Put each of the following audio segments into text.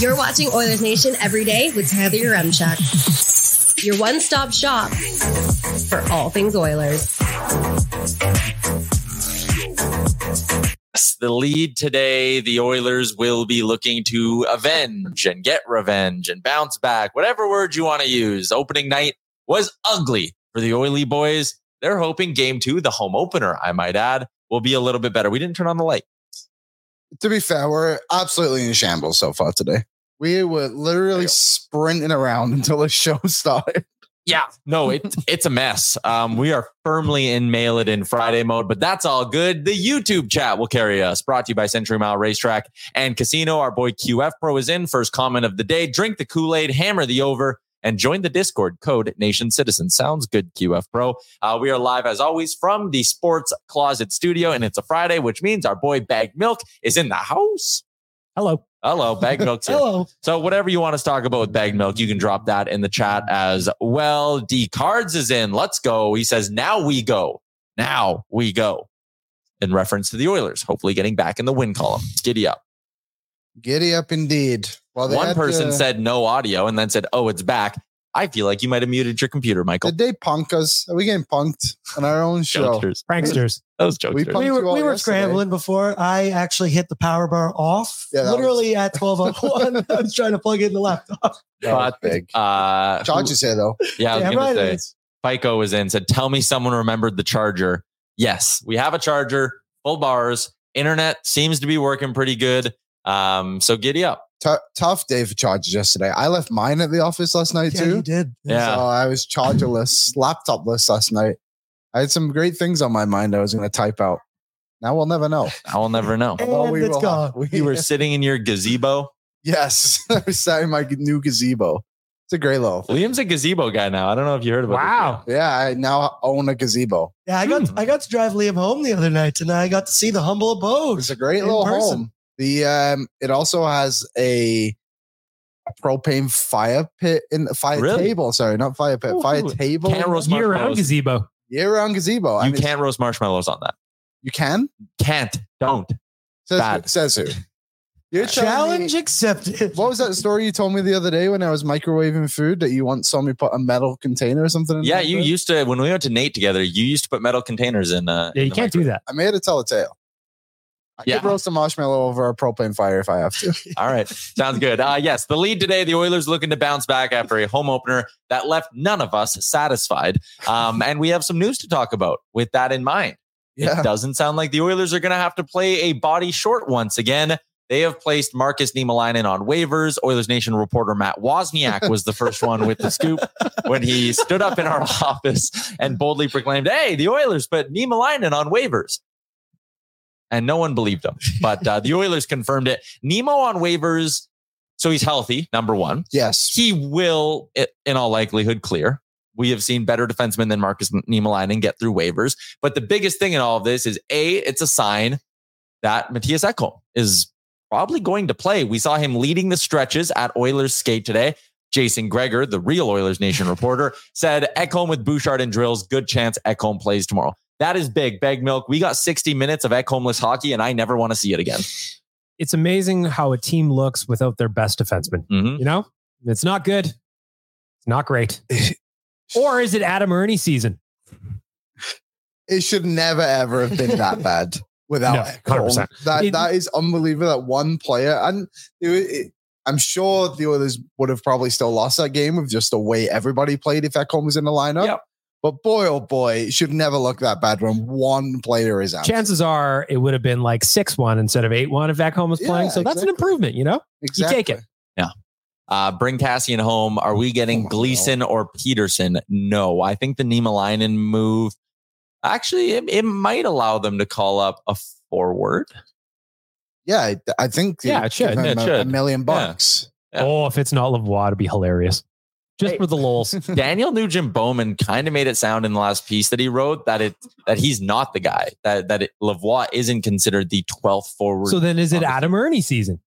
You're watching Oilers Nation every day with Tyler Yaremchuk. Your one-stop shop for all things Oilers. The lead today, the Oilers will be looking to avenge and get revenge and bounce back, whatever word you want to use. Opening night was ugly for the Oily boys. They're hoping game two, the home opener, I might add, will be a little bit better. We didn't turn on the light. To be fair, we're absolutely in shambles so far today. We were literally sprinting around until the show started. Yeah, no, it, it's a mess. Um, we are firmly in mail it in Friday mode, but that's all good. The YouTube chat will carry us. Brought to you by Century Mile Racetrack and Casino. Our boy QF Pro is in. First comment of the day: drink the Kool Aid, hammer the over, and join the Discord. Code Nation Citizen. Sounds good, QF Pro. Uh, we are live as always from the Sports Closet Studio, and it's a Friday, which means our boy Bag Milk is in the house. Hello. Hello, Bag Milk. Hello. So whatever you want us to talk about with Bag Milk, you can drop that in the chat as well. D Cards is in. Let's go. He says, now we go. Now we go. In reference to the Oilers, hopefully getting back in the win column. Giddy up. Giddy up indeed. Well, One person to- said no audio and then said, oh, it's back. I feel like you might have muted your computer, Michael. Did they punk us? Are we getting punked on our own show? Jokesters. Pranksters. Those We jokesters. punked We were, we were scrambling before I actually hit the power bar off. Yeah, that literally at 1201. I was trying to plug in the laptop. That was But, big. Uh, Charge is here though. yeah, I was Damn gonna right say. FICO was in, said, Tell me someone remembered the charger. Yes, we have a charger, full bars. Internet seems to be working pretty good. Um, so giddy up. T- tough day for chargers yesterday. I left mine at the office last night Yeah, too. you did. Yeah. So I was chargerless, laptopless last night. I had some great things on my mind I was going to type out. Now we'll never know. I will never know. And Although we it's will gone. have- we- You were sitting in your gazebo. yes, I was sat in my new gazebo. It's a great little. Liam's a gazebo guy now. I don't know if you heard about it. Wow. Yeah, I now own a gazebo. Yeah, I got Hmm. I got to drive Liam home the other night and I got to see the humble abode. It's a great little person. home. The um, it also has a, a propane fire pit in the fire Really? table. Sorry, not fire pit, Ooh, fire table. Can't roast Year round gazebo. year round gazebo. You and it's- can't roast marshmallows on that. You can. Can't. Don't. Says, Bad. says who? You're telling Challenge me- accepted. what was that story you told me the other day when I was microwaving food that you once saw me put a metal container or something? in Yeah, there? you used to when we went to NAIT together. You used to put metal containers in. Uh, Yeah, in you the can't do that. I made it tell a tale. I Yeah. could roast a marshmallow over a propane fire if I have to. All right. Sounds good. Uh, yes, the lead today, the Oilers looking to bounce back after a home opener that left none of us satisfied. Um, and we have some news to talk about with that in mind. Yeah. It doesn't sound like the Oilers are going to have to play a body short once again. They have placed Markus Niemelainen on waivers. Oilers Nation reporter Matt Wozniak was the first one with the scoop when he stood up in our office and boldly proclaimed, "Hey, the Oilers put Niemelainen on waivers." And no one believed him, but uh, the Oilers confirmed it. Nemo on waivers, so he's healthy. Number one, Yes. he will, in all likelihood, clear. We have seen better defensemen than Markus Niemelainen get through waivers. But the biggest thing in all of this is A, it's a sign that Mattias Ekholm is probably going to play. We saw him leading the stretches at Oilers skate today. Jason Gregor, the real Oilers Nation reporter, said Ekholm with Bouchard and drills, good chance Ekholm plays tomorrow. That is big. Bag milk. We got 60 minutes of Ekholmless hockey, and I never want to see it again. It's amazing how a team looks without their best defenseman. Mhm. You know, it's not good. It's not great. or is it Adam Erne season? It should never ever have been that bad without No, Ekholm. 100%. That It- that is unbelievable. That one player, and it, it- I'm sure the others would have probably still lost that game with just the way everybody played if Ekholm was in the lineup. Yep. But boy, oh boy, it should never look that bad when one player is out. Chances are it would have been like 6 1 instead of 8 1 if Ekholm was Yeah, playing. So that's an improvement, you know? exactly. You take it. Yeah. Uh, bring Cassian home. Are we getting Come on, Gleason or Pederson? No, I think the Niemelainen move actually it, it might allow them to call up a forward. Yeah, I- I think. Yeah, it should. It a, should. a million bucks. Yeah. Oh, if it's not Lavoie, it'd be hilarious. Just Hey. for the lols. Daniel Nugent Bowman kind of made it sound in the last piece that he wrote that it that he's not the guy that that it, Lavoie isn't considered the twelfth forward. so then is it Adam Erne season?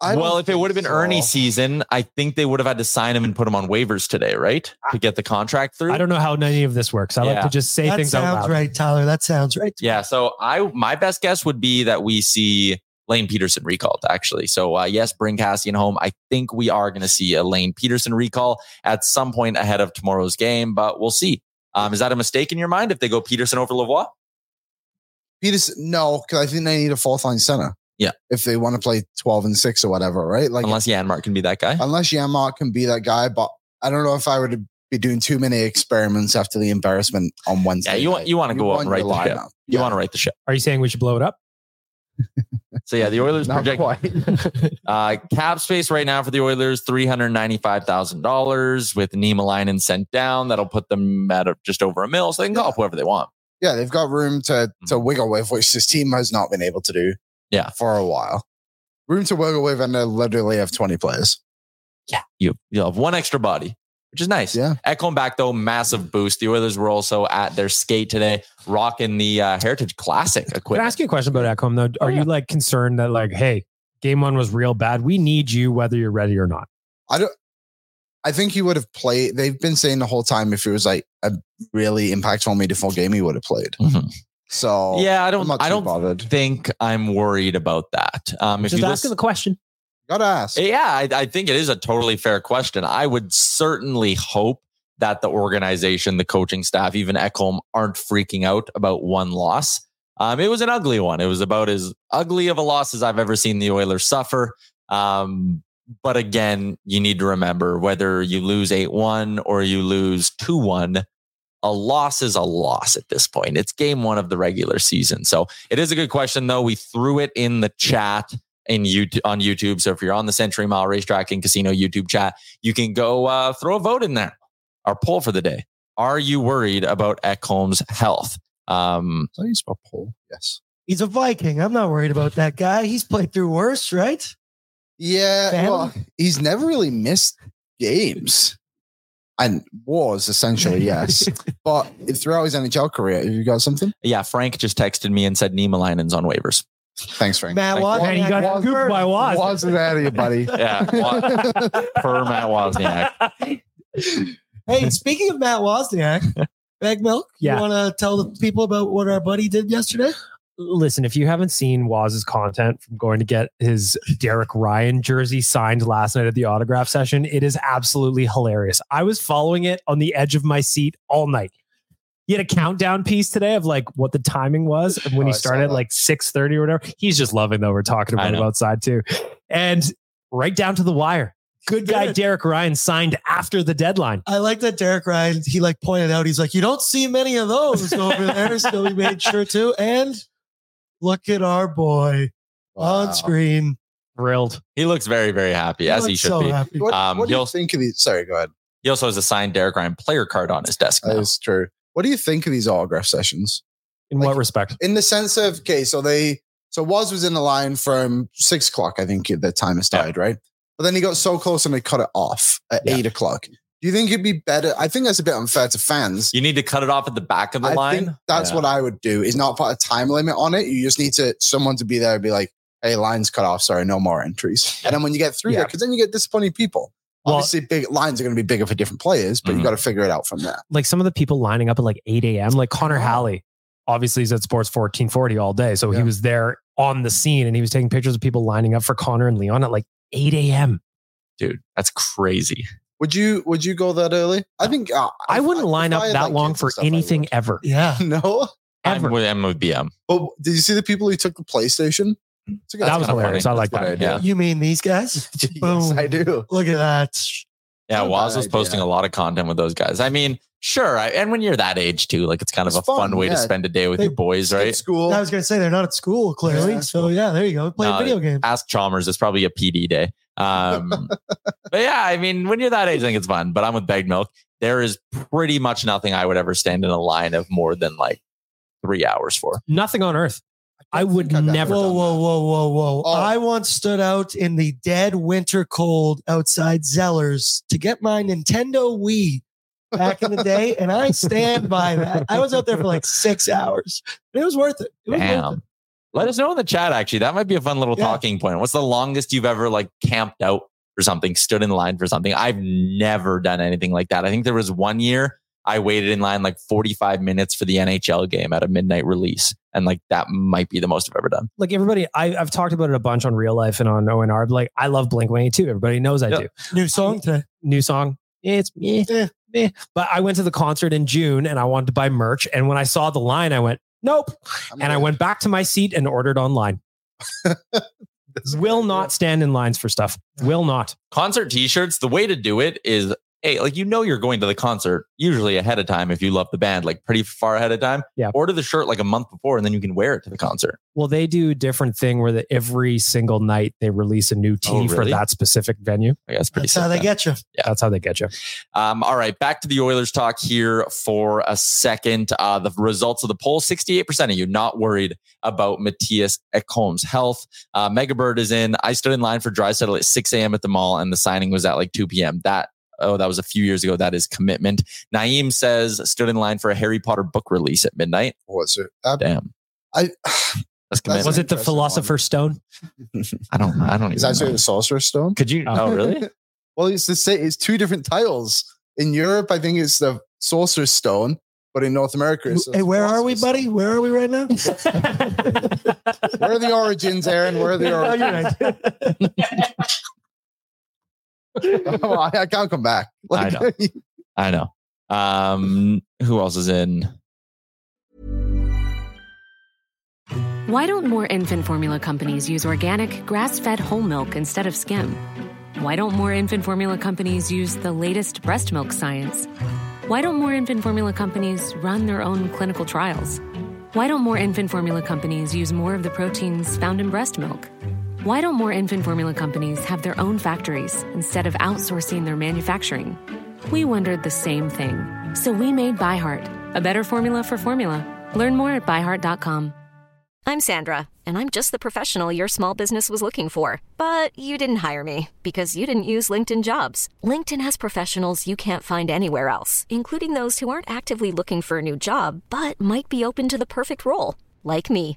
I well, if it would have been think Erne season, I think they would have had to sign him and put him on waivers today, right? To get the contract through. I don't know how any of this works. I like to just say that things out loud. That sounds loud. right, Tyler. That sounds right. Yeah. So I my best guess would be that we see Lane Pederson recalled, actually. So uh, yes, bring Cassian home. I think we are going to see a Lane Pederson recall at some point ahead of tomorrow's game, but we'll see. Um, is that a mistake in your mind if they go Pederson over Lavoie? Pederson, no, because I think they need a fourth line center. Yeah. If they want to play 12 and 6 or whatever, right? Like Unless Janmark can be that guy. unless Janmark can be that guy, but I don't know if I would be doing too many experiments after the embarrassment on Wednesday. Yeah, you want you want to go out and want right your the ship. You Yeah. want to write the ship. Are you saying we should blow it up? So yeah, the Oilers Not project uh, cap space right now for the Oilers three hundred ninety five thousand dollars with Niemelainen sent down. That'll put them at a, just over a mil, so they can call up whoever they want. yeah, they've got room to to wiggle with, which this team has not been able to do. Mm-hmm. Yeah. for a while. Room to wiggle with, and they literally have 20 players. Yeah, you you have one extra body, which is nice. Yeah. Ekholm back though, massive boost. The Oilers were also at their skate today, rocking the uh, Heritage Classic equipment. Can I equipment. ask you a question about Ekholm though? Are Oh, yeah. you like concerned that like, hey, game one was real bad. We need you whether you're ready or not. I don't. I think he would have played. They've been saying the whole time if it was like a really impactful, meaningful game, he would have played. Mhm. So Yeah, I don't. I don't bothered. think I'm worried about that. Um, if Just you asking listen, the question. Gotta ask. Yeah, I, I think it is a totally fair question. I would certainly hope that the organization, the coaching staff, even Ekholm aren't freaking out about one loss. Um, it was an ugly one. It was about as ugly of a loss as I've ever seen the Oilers suffer. Um, but again, you need to remember whether you lose 8 1 or you lose 2 1, a loss is a loss at this point. It's game one of the regular season. So it is a good question, though. We threw it in the chat in YouTube on YouTube. So if you're on the Century Mile Racetrack and Casino YouTube chat, you can go uh, throw a vote in there. Our poll for the day: Are you worried about Ekholm's health? Um, So you spell Paul. Yes. He's a Viking. I'm not worried about that guy. He's played through worse, right? Yeah. Well, he's never really missed games. And was essentially, yes. but throughout his NHL career, have you got something? yeah, Frank just texted me and said Niemelainen's on waivers. Thanks, Frank. Matt Thank you. Wozniak. Man, you got Was- scooped by Woz. Wasn't out of you, buddy. Yeah, per Matt Wozniak. Hey, speaking of Matt Wozniak, Bag Milk, Yeah. you want to tell the people about what our buddy did yesterday? Listen, if you haven't seen Waz's content from going to get his Derek Ryan jersey signed last night at the autograph session, it is absolutely hilarious. I was following it on the edge of my seat all night. He had a countdown piece today of like what the timing was and when Oh, he started that. like 6:30 or whatever. He's just loving though. We're talking about him outside too. And right down to the wire. Good guy Derek Ryan signed after the deadline. I like that Derek Ryan, he like pointed out, he's like, you don't see many of those over there. So we made sure to. And look at our boy. on screen. Thrilled. He looks very, very happy, as he should so be. happy. What, Um, what do you think of these? Sorry, go ahead. He also has a signed Derek Ryan player card on his desk. That Now. is true. What do you think of these autograph sessions? In Like- what respect? In the sense of, okay, so they, so Woz was in the line from six o'clock, I think the time it started, right? But then he got so close and they cut it off at Yeah. eight o'clock. Do you think it'd be better? I think that's a bit unfair to fans. You need to cut it off at the back of the I line. think that's Yeah. what I would do. Is not put a time limit on it. You just need to someone to be there and be like, "Hey, lines cut off. Sorry, no more entries." And then when you get through Yeah. there, because then you get disappointing people. Well- Obviously, big lines are going to be bigger for different players, but Mhm. you got to figure it out from there. Like some of the people lining up at like 8 a.m. Like Connor. Halley, obviously he's at Sports 1440 all day. So Yeah. he was there on the scene and he was taking pictures of people lining up for Connor and Leon at like 8 a.m. Dude, that's crazy. Would you Would you go that early? I think uh, I wouldn't if line up that like, long for stuff, anything ever. Yeah. No, Ever. with, I'm with BM. but did you see the people who took the PlayStation? It's a good- That was hilarious. funny. I like That's that. I Yeah. You mean these guys? yes, Boom. I do. Look at that. Yeah, Not Waz bad was posting a lot of content with those guys. I mean, sure. I, and when you're that age too, like it's kind of a fun, fun, way to spend a day with They your boys, Skip right? School. I was going to say they're not at school, clearly. Yeah. so, yeah, there you go. Play No, a video game. Ask Chalmers. It's probably a PD day. Um, but yeah, I mean, when you're that age, I think it's fun. But I'm with Bag Milk. There is pretty much nothing I would ever stand in a line of more than like three hours for. Nothing on earth. I would I've never. Whoa, whoa, whoa, whoa, whoa. Oh. I once stood out in the dead winter cold outside Zellers to get my Nintendo Wii back in the day, and I stand by that. I was out there for like six hours. It was worth it. It was worth it. Damn. Let us know in the chat. Actually, that might be a fun little Yeah. talking point. What's the longest you've ever like camped out for something, stood in line for something? I've never done anything like that. I think there was one year I waited in line like 45 minutes for the NHL game at a midnight release. And like that might be the most I've ever done. Like everybody, I, I've talked about it a bunch on real life and on ONR. but, Like I love Blink 182. Everybody knows I Yeah. do. New song today. New song. It's me. Eh. eh. But I went to the concert in June and I wanted to buy merch. And when I saw the line, I went, nope. I'm And I went back to my seat and ordered online. Will not stand in lines for stuff. Will not. Concert t shirts, the way to do it is hey, like you know you're going to the concert usually ahead of time if you love the band, like pretty far ahead of time. Yeah. Order the shirt like a month before and then you can wear it to the concert. Well, they do a different thing where the, every single night they release a new tee Oh, for that specific venue. I guess pretty That's how they sick, get you. Yeah, That's how they get you. Um, all right, back to the Oilers talk here for a second. Uh, the results of the poll 68% of you not worried about Mattias Ekholm's health. Uh, Megabird is in. I stood in line for Draisaitl at 6 a.m. at the mall, and the signing was at like 2 p.m. That Oh, that was a few years ago. That is commitment. Naeem says stood in line for a Harry Potter book release at midnight. What's it? Damn, I that's commitment. Was it the interesting Philosopher's Stone? I don't. I don't is even. actually Know. the Sorcerer's Stone. Could you? Oh, really? Well, it's the same. It's two different titles. In Europe, I think it's the Sorcerer's Stone, but in North America, it's Hey, where are we, Philosopher's buddy? Where are we right now? Where are the origins, Aaron? Where are the origins? Oh, I, I can't come back. I know. I know. Um, who else is in? Why don't more infant formula companies use organic, grass fed whole milk instead of skim? Why don't more infant formula companies use the latest breast milk science? Why don't more infant formula companies run their own clinical trials? Why don't more infant formula companies use more of the proteins found in breast milk? Why don't more infant formula companies have their own factories instead of outsourcing their manufacturing? We wondered the same thing. So we made ByHeart, a better formula for formula. Learn more at byheart.com. I'm Sandra, and I'm just the professional your small business was looking for. But you didn't hire me because you didn't use LinkedIn jobs. LinkedIn has professionals you can't find anywhere else, including those who aren't actively looking for a new job but might be open to the perfect role, like me.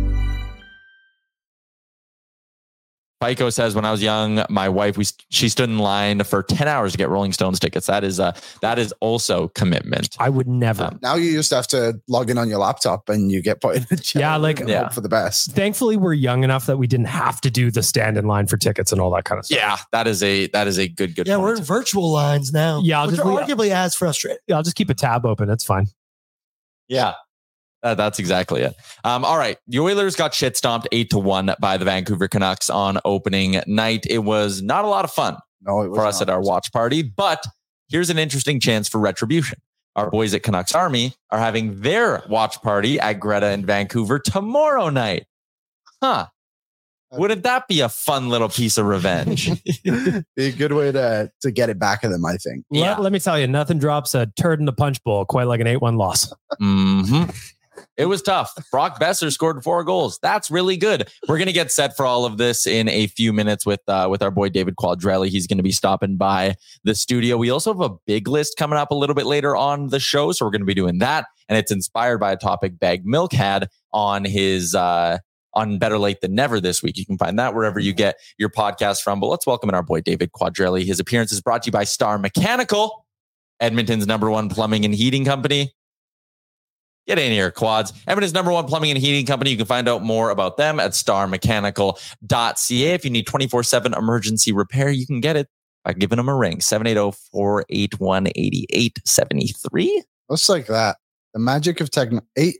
Pico says, when I was young, my wife we she stood in line for ten hours to get Rolling Stones tickets. That is uh that is also commitment. I would never. Um, Now you just have to log in on your laptop and you get put in a chair. Yeah, like- Yeah. hope for the best. Thankfully, we're young enough that we didn't have to do the stand in line for tickets and all that kind of stuff. Yeah, that is a that is a good good. Yeah, point. we're in virtual lines now. Yeah, I'll which just are leave- arguably as frustrating. Yeah, I'll just keep a tab open. It's fine. Yeah. Uh, that's exactly it. Um, all right. The Oilers got shit stomped eight to one by the Vancouver Canucks on opening night. It was not a lot of fun No, it was for us not. at our watch party, but here's an interesting chance for retribution. Our boys at Canucks Army are having their watch party at Greta in Vancouver tomorrow night. Huh. Wouldn't that be a fun little piece of revenge? Be a good way to to get it back at them, I think. Let- Yeah. Let, me tell you, nothing drops a turd in the punch bowl quite like an 8 1 loss. hmm It was tough. Brock Boeser scored four goals. That's really good. We're gonna get set for all of this in a few minutes with uh, with our boy David Quadrelli. He's gonna be stopping by the studio. We also have a big list coming up a little bit later on the show, so we're gonna be doing that, and it's inspired by a topic Bag Milk had on his. Uh, on Better Late Than Never this week. You can find that wherever you get your podcast from. But let's welcome in our boy David Quadrelli. His appearance is brought to you by Star Mechanical, Edmonton's number one plumbing and heating company. Get in here, quads. Edmonton's number one plumbing and heating company. You can find out more about them at starmechanical.ca. If you need 24 7 emergency repair, you can get it by giving them a ring oh, 780 481 8873. Just like that. The magic of techno. Eight.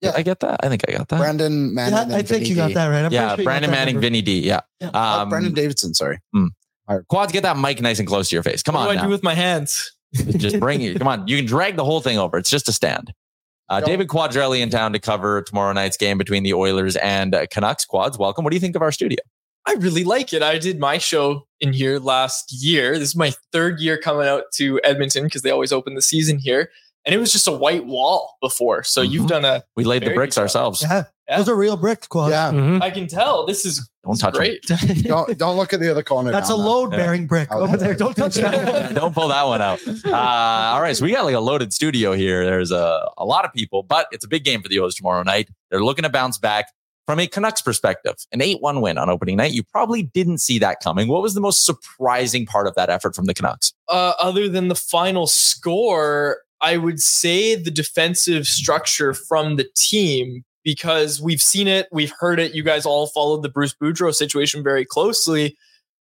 Yeah, I get that. I think I got that. Brandon Manning. Yeah, and I think Vinny you got that right. I'm yeah, sure Brandon Manning. Vinny D. Yeah. Yeah. Uh, Um, Brandon Davidson, sorry. Quads, get that mic nice and close to your face. Come what on What do I now. do with my hands? just bring it. Come on. You can drag the whole thing over. It's just a stand. Uh, David Quadrelli in town to cover tomorrow night's game between the Oilers and uh, Canucks. Quads, welcome. What do you think of our studio? I really like it. I did my show in here last year. This is my third year coming out to Edmonton because they always open the season here. And it was just a white wall before. So you've Mhm. done a, We laid the bricks ourselves. Yeah, Yeah. those are real brick quads. Yeah. Mhm. I can tell this is Don't touch 'em. great. don't, don't look at the other corner. That's a load bearing brick Oh, over there. Don't touch that. Don't pull that one out. Uh, all right. So we got like a loaded studio here. There's a, a lot of people, but it's a big game for the O's tomorrow night. They're looking to bounce back from a Canucks perspective. An 8 1 win on opening night. You probably didn't see that coming. What was the most surprising part of that effort from the Canucks? uh, other than the final score, I would say the defensive structure from the team because we've seen it, we've heard it. You guys all followed the Bruce Boudreau situation very closely.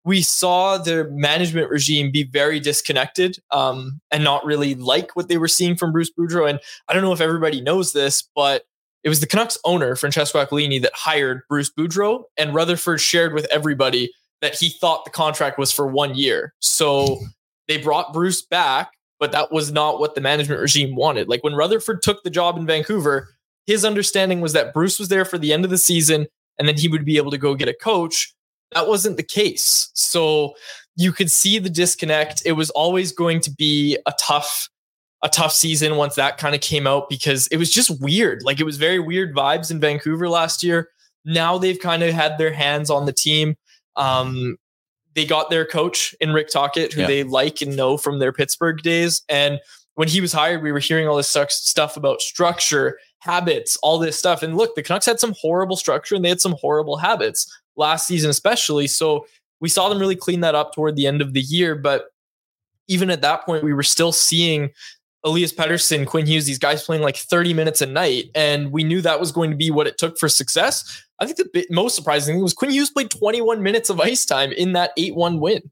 We saw the management regime be very disconnected um, and not really like what they were seeing from Bruce Boudreau. And I don't know if everybody knows this, but it was the Canucks owner, Francesco Aquilini, that hired Bruce Boudreau, and Rutherford shared with everybody that he thought the contract was for one year. So they brought Bruce back, but that was not what the management regime wanted. Like when Rutherford took the job in Vancouver, his understanding was that Bruce was there for the end of the season and then he would be able to go get a coach. That wasn't the case. So you could see the disconnect. It was always going to be a tough a tough season once that kind of came out because it was just weird. Like it was very weird vibes in Vancouver last year. Now they've kind of had their hands on the team. Um, they got their coach in Rick Tocchet, who Yeah. they like and know from their Pittsburgh days. And when he was hired, we were hearing all this stuff about structure, habits, all this stuff. And look, the Canucks had some horrible structure and they had some horrible habits last season, especially. So we saw them really clean that up toward the end of the year. But even at that point, we were still seeing Elias Pettersson, Quinn Hughes, these guys playing like 30 minutes a night. And we knew that was going to be what it took for success. I think the most surprising thing was Quinn Hughes played 21 minutes of ice time in that 8 1 win.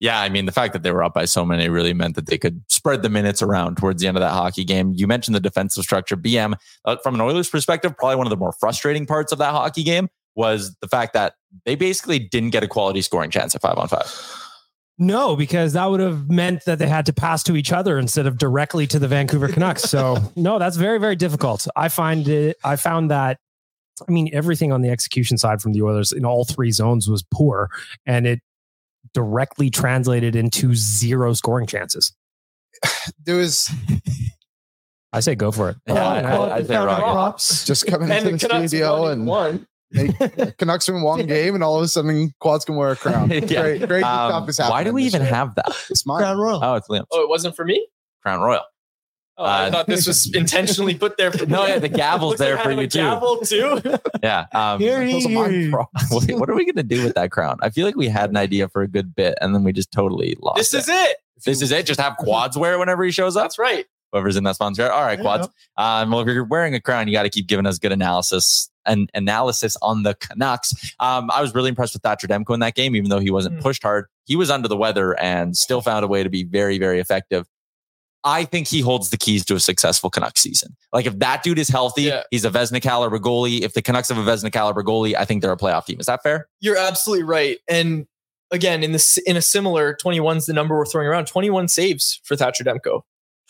Yeah, I mean, the fact that they were up by so many really meant that they could spread the minutes around towards the end of that hockey game. You mentioned the defensive structure. BM, uh, from an Oilers perspective, probably one of the more frustrating parts of that hockey game was the fact that they basically didn't get a quality scoring chance at five on five. No, because that would have meant that they had to pass to each other instead of directly to the Vancouver Canucks. So no, that's very, very difficult. I find it, I found that, I mean, everything on the execution side from the Oilers in all three zones was poor and it directly translated into zero scoring chances. There was I say go for it. Yeah, I- I- I'd say Found props. just coming And into the the Canucks studio and one. they- Canucks win one game, and all of a sudden, quads can wear a crown. Yeah. Great, great Um, stuff is happening. why do we even year. have that? It's mine. Crown Royal. Oh, it's Liam. Oh, it wasn't for me? Crown Royal. Oh, I Uh, thought this was intentionally put there. For No, yeah, the gavel's Looks like there for you too. Gavel too. Yeah. Um, Here Those are he- props. Wait, what are we gonna do with that crown? I feel like we had an idea for a good bit, and then we just totally lost. this is it. This is it. Just have quads wear it whenever he shows up. That's right. Whoever's in that sponsor. All right, quads. Um, well, if you're wearing a crown, you got to keep giving us good analysis and analysis on the Canucks. Um, I was really impressed with Thatcher Demko in that game, even though he wasn't Mm. pushed hard. He was under the weather and still found a way to be very, very effective. I think he holds the keys to a successful Canucks season. Like if that dude is healthy, Yeah. he's a Vezina caliber goalie. If the Canucks have a Vezina caliber goalie, I think they're a playoff team. Is that fair? You're absolutely right. And again, in this in a similar 21's the number we're throwing around. 21 saves for Thatcher Demko.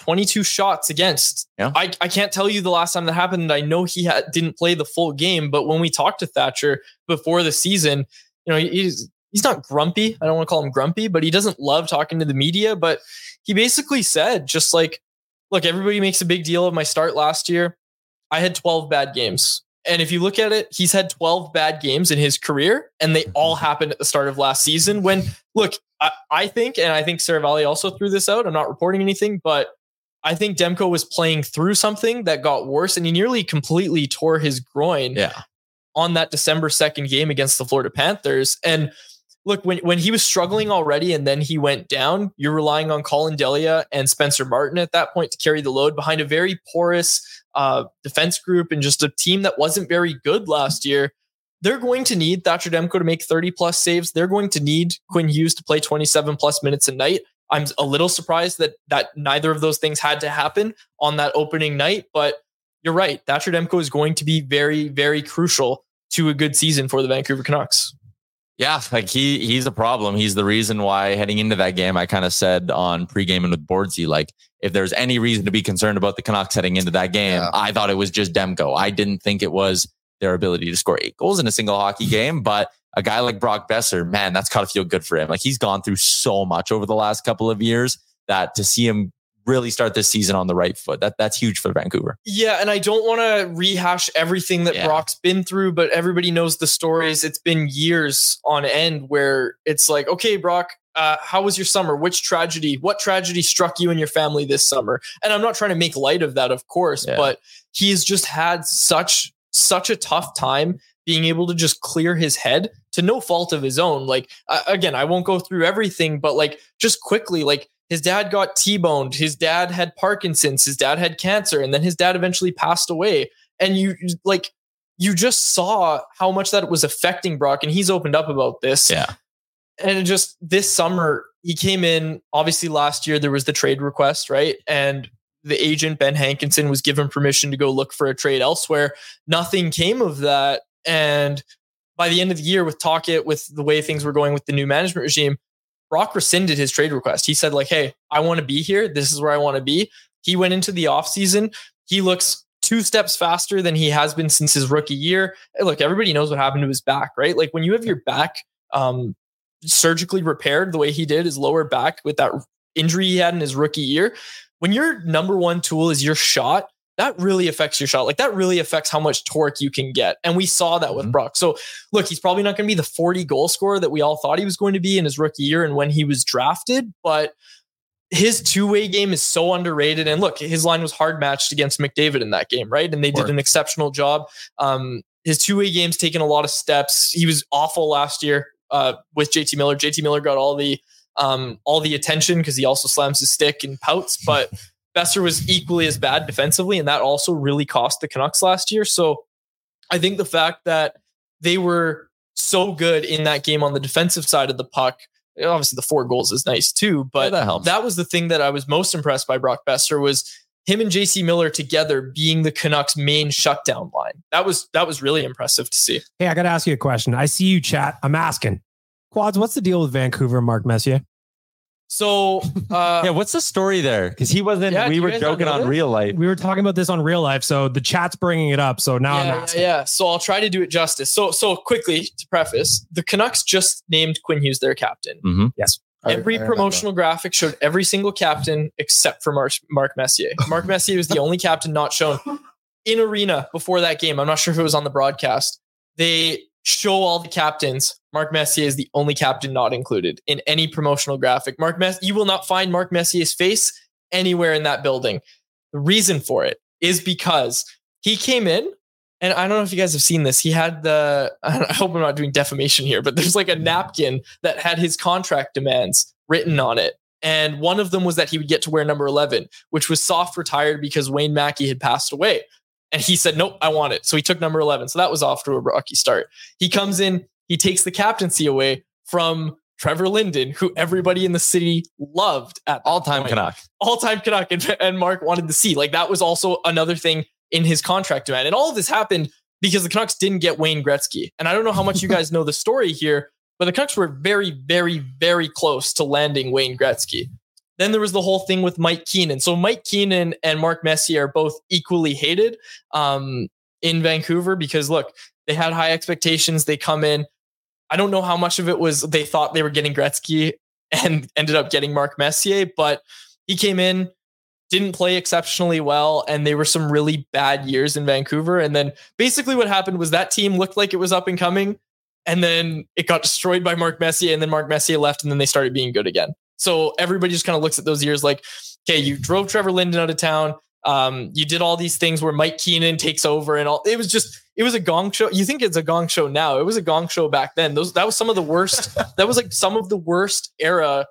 22 shots against. Yeah. I, I can't tell you the last time that happened. I know he had, didn't play the full game, but when we talked to Thatcher before the season, you know, he's he's not grumpy. I don't want to call him grumpy, but he doesn't love talking to the media. But he basically said, just like, look, everybody makes a big deal of my start last year. I had 12 bad games. And if you look at it, he's had 12 bad games in his career, and they mm-hmm. all happened at the start of last season. When, look, I, I think, and I think Saravalli also threw this out. I'm not reporting anything, but I think Demko was playing through something that got worse, and he nearly completely tore his groin Yeah. on that December 2nd game against the Florida Panthers. And look, when, when he was struggling already and then he went down, you're relying on Collin Delia and Spencer Martin at that point to carry the load behind a very porous uh, defense group and just a team that wasn't very good last year. They're going to need Thatcher Demko to make 30 plus saves. They're going to need Quinn Hughes to play 27 plus minutes a night. I'm a little surprised that that neither of those things had to happen on that opening night, but you're right. Thatcher Demko is going to be very, very crucial to a good season for the Vancouver Canucks. Yeah, like he he's a problem. He's the reason why heading into that game, I kind of said on pregame and with Boardsy, like if there's any reason to be concerned about the Canucks heading into that game, Yeah. I thought it was just Demko. I didn't think it was their ability to score eight goals in a single hockey game, but a guy like Brock Boeser, man, that's got to feel good for him. Like he's gone through so much over the last couple of years that to see him really start this season on the right foot, that that's huge for Vancouver. Yeah, and I don't want to rehash everything that Yeah. Brock's been through, but everybody knows the stories. It's been years on end where it's like, okay, Brock, uh, how was your summer? Which tragedy? What tragedy struck you and your family this summer? And I'm not trying to make light of that, of course, Yeah. but he's just had such such a tough time being able to just clear his head to no fault of his own. Like uh, again, I won't go through everything, but like just quickly, like his dad got T-boned, his dad had Parkinson's, his dad had cancer, and then his dad eventually passed away. And you like you just saw how much that was affecting Brock, and he's opened up about this. Yeah. And it just this summer, he came in. Obviously, last year there was the trade request, right? And the agent Ben Hankinson was given permission to go look for a trade elsewhere. Nothing came of that, and by the end of the year, with Tocchet, with the way things were going with the new management regime, Brock rescinded his trade request. He said, like, hey, I want to be here. This is where I want to be. He went into the offseason. He looks two steps faster than he has been since his rookie year. Hey, look, everybody knows what happened to his back, right? Like when you have your back um, surgically repaired the way he did his lower back with that injury he had in his rookie year, when your number one tool is your shot, that really affects your shot. Like that really affects how much torque you can get. And we saw that with Mhm. Brock. So look, he's probably not going to be the 40 goal scorer that we all thought he was going to be in his rookie year and when he was drafted, but his two-way game is so underrated. And look, his line was hard matched against McDavid in that game, right? And they did an exceptional job. Um, his two-way game's taken a lot of steps. He was awful last year uh, with JT Miller. JT Miller got all the um, all the attention because he also slams his stick and pouts, but Boeser was equally as bad defensively, and that also really cost the Canucks last year. So I think the fact that they were so good in that game on the defensive side of the puck, obviously the four goals is nice too, but Yeah, that that was the thing that I was most impressed by Brock Boeser was him and JT Miller together being the Canucks main shutdown line. That was that was really impressive to see. Hey, I got to ask you a question. I see you chat. I'm asking. Quads, what's the deal with Vancouver and Mark Messier? So uh yeah, what's the story there? Because he wasn't. Yeah, we were joking on real life. We were talking about this on real life, so the chat's bringing it up. So now I'm yeah, asking. yeah, yeah. So I'll try to do it justice. So so quickly to preface, the Canucks just named Quinn Hughes their captain. Mm-hmm. Yes. Every I remember. promotional graphic showed every single captain except for Mark, Mark Messier. Mark Messier was the only captain not shown in arena before that game. I'm not sure if it was on the broadcast. They show all the captains. Mark Messier is the only captain not included in any promotional graphic. Mark Mess, you will not find Mark Messier's face anywhere in that building. The reason for it is because he came in, and I don't know if you guys have seen this. He had the, I hope I'm not doing defamation here, but there's like a napkin that had his contract demands written on it. And one of them was that he would get to wear number 11, which was soft retired because Wayne Maki had passed away. And he said, Nope, I want it. So he took number 11. So that was off to a rocky start. He comes in, he takes the captaincy away from Trevor Linden, who everybody in the city loved at all time Canuck. All time Canuck. And, and Mark wanted to see. Like that was also another thing in his contract demand. And all of this happened because the Canucks didn't get Wayne Gretzky. And I don't know how much you guys know the story here, but the Canucks were very, very, very close to landing Wayne Gretzky. Then there was the whole thing with Mike Keenan. So Mike Keenan and Mark Messier are both equally hated um, in Vancouver because look, they had high expectations. They come in. I don't know how much of it was they thought they were getting Gretzky and ended up getting Mark Messier, but he came in, didn't play exceptionally well, and they were some really bad years in Vancouver. And then basically what happened was that team looked like it was up and coming, and then it got destroyed by Mark Messier, and then Mark Messier left, and then they started being good again. So everybody just kind of looks at those years like, okay, you drove Trevor Linden out of town. Um, you did all these things where Mike Keenan takes over, and all. It was just it was a gong show. You think it's a gong show now? It was a gong show back then. Those that was some of the worst. that was like some of the worst era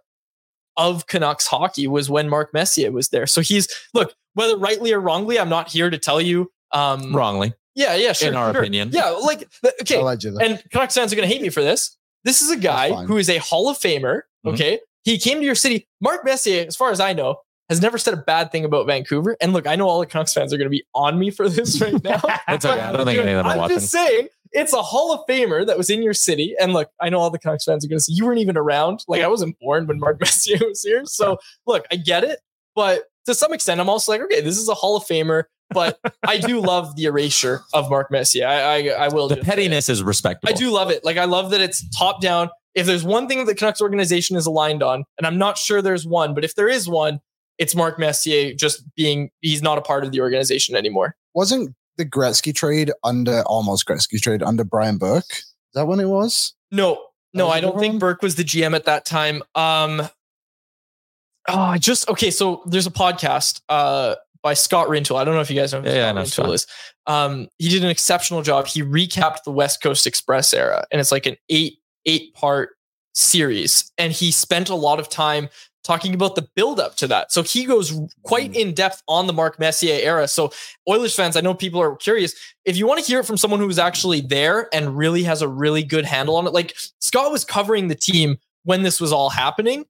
of Canucks hockey was when Mark Messier was there. So he's look whether rightly or wrongly. I'm not here to tell you. Um, Wrongly. Yeah, yeah, sure. In our sure. opinion. Yeah, like okay. Allegedly. And Canucks fans are going to hate me for this. This is a guy who is a Hall of Famer. Mhm. Okay, he came to your city. Mark Messier, as far as I know, has never said a bad thing about Vancouver. And look, I know all the Canucks fans are going to be on me for this right now. It's okay. I don't think any of them are I'm watching. just saying, it's a Hall of Famer that was in your city. And look, I know all the Canucks fans are going to say you weren't even around. Like I wasn't born when Mark Messier was here. So look, I get it, but to some extent, I'm also like, okay, this is a Hall of Famer. But I do love the erasure of Mark Messier. I I, I will. The just say it. pettiness is respectable. I do love it. Like I love that it's top down. If there's one thing that the Canucks organization is aligned on, and I'm not sure there's one, but if there is one, it's Mark Messier just being he's not a part of the organization anymore. Wasn't the Gretzky trade under almost Gretzky trade under Brian Burke? Is that when it was? No, no, was I a don't think one? Burke was the GM at that time. Um, oh, I just okay. So there's a podcast uh by Scott Rintoul. I don't know if you guys know who Yeah, yeah, I Scott know Rintoul Scott. is. Um, he did an exceptional job. He recapped the West Coast Express era, and it's like an eight eight part series, and he spent a lot of time talking about the build up to that. So he goes quite in depth on the Mark Messier era. So Oilers fans, I know people are curious. If you want to hear it from someone who was actually there and really has a really good handle on it, like Scott was covering the team when this was all happening.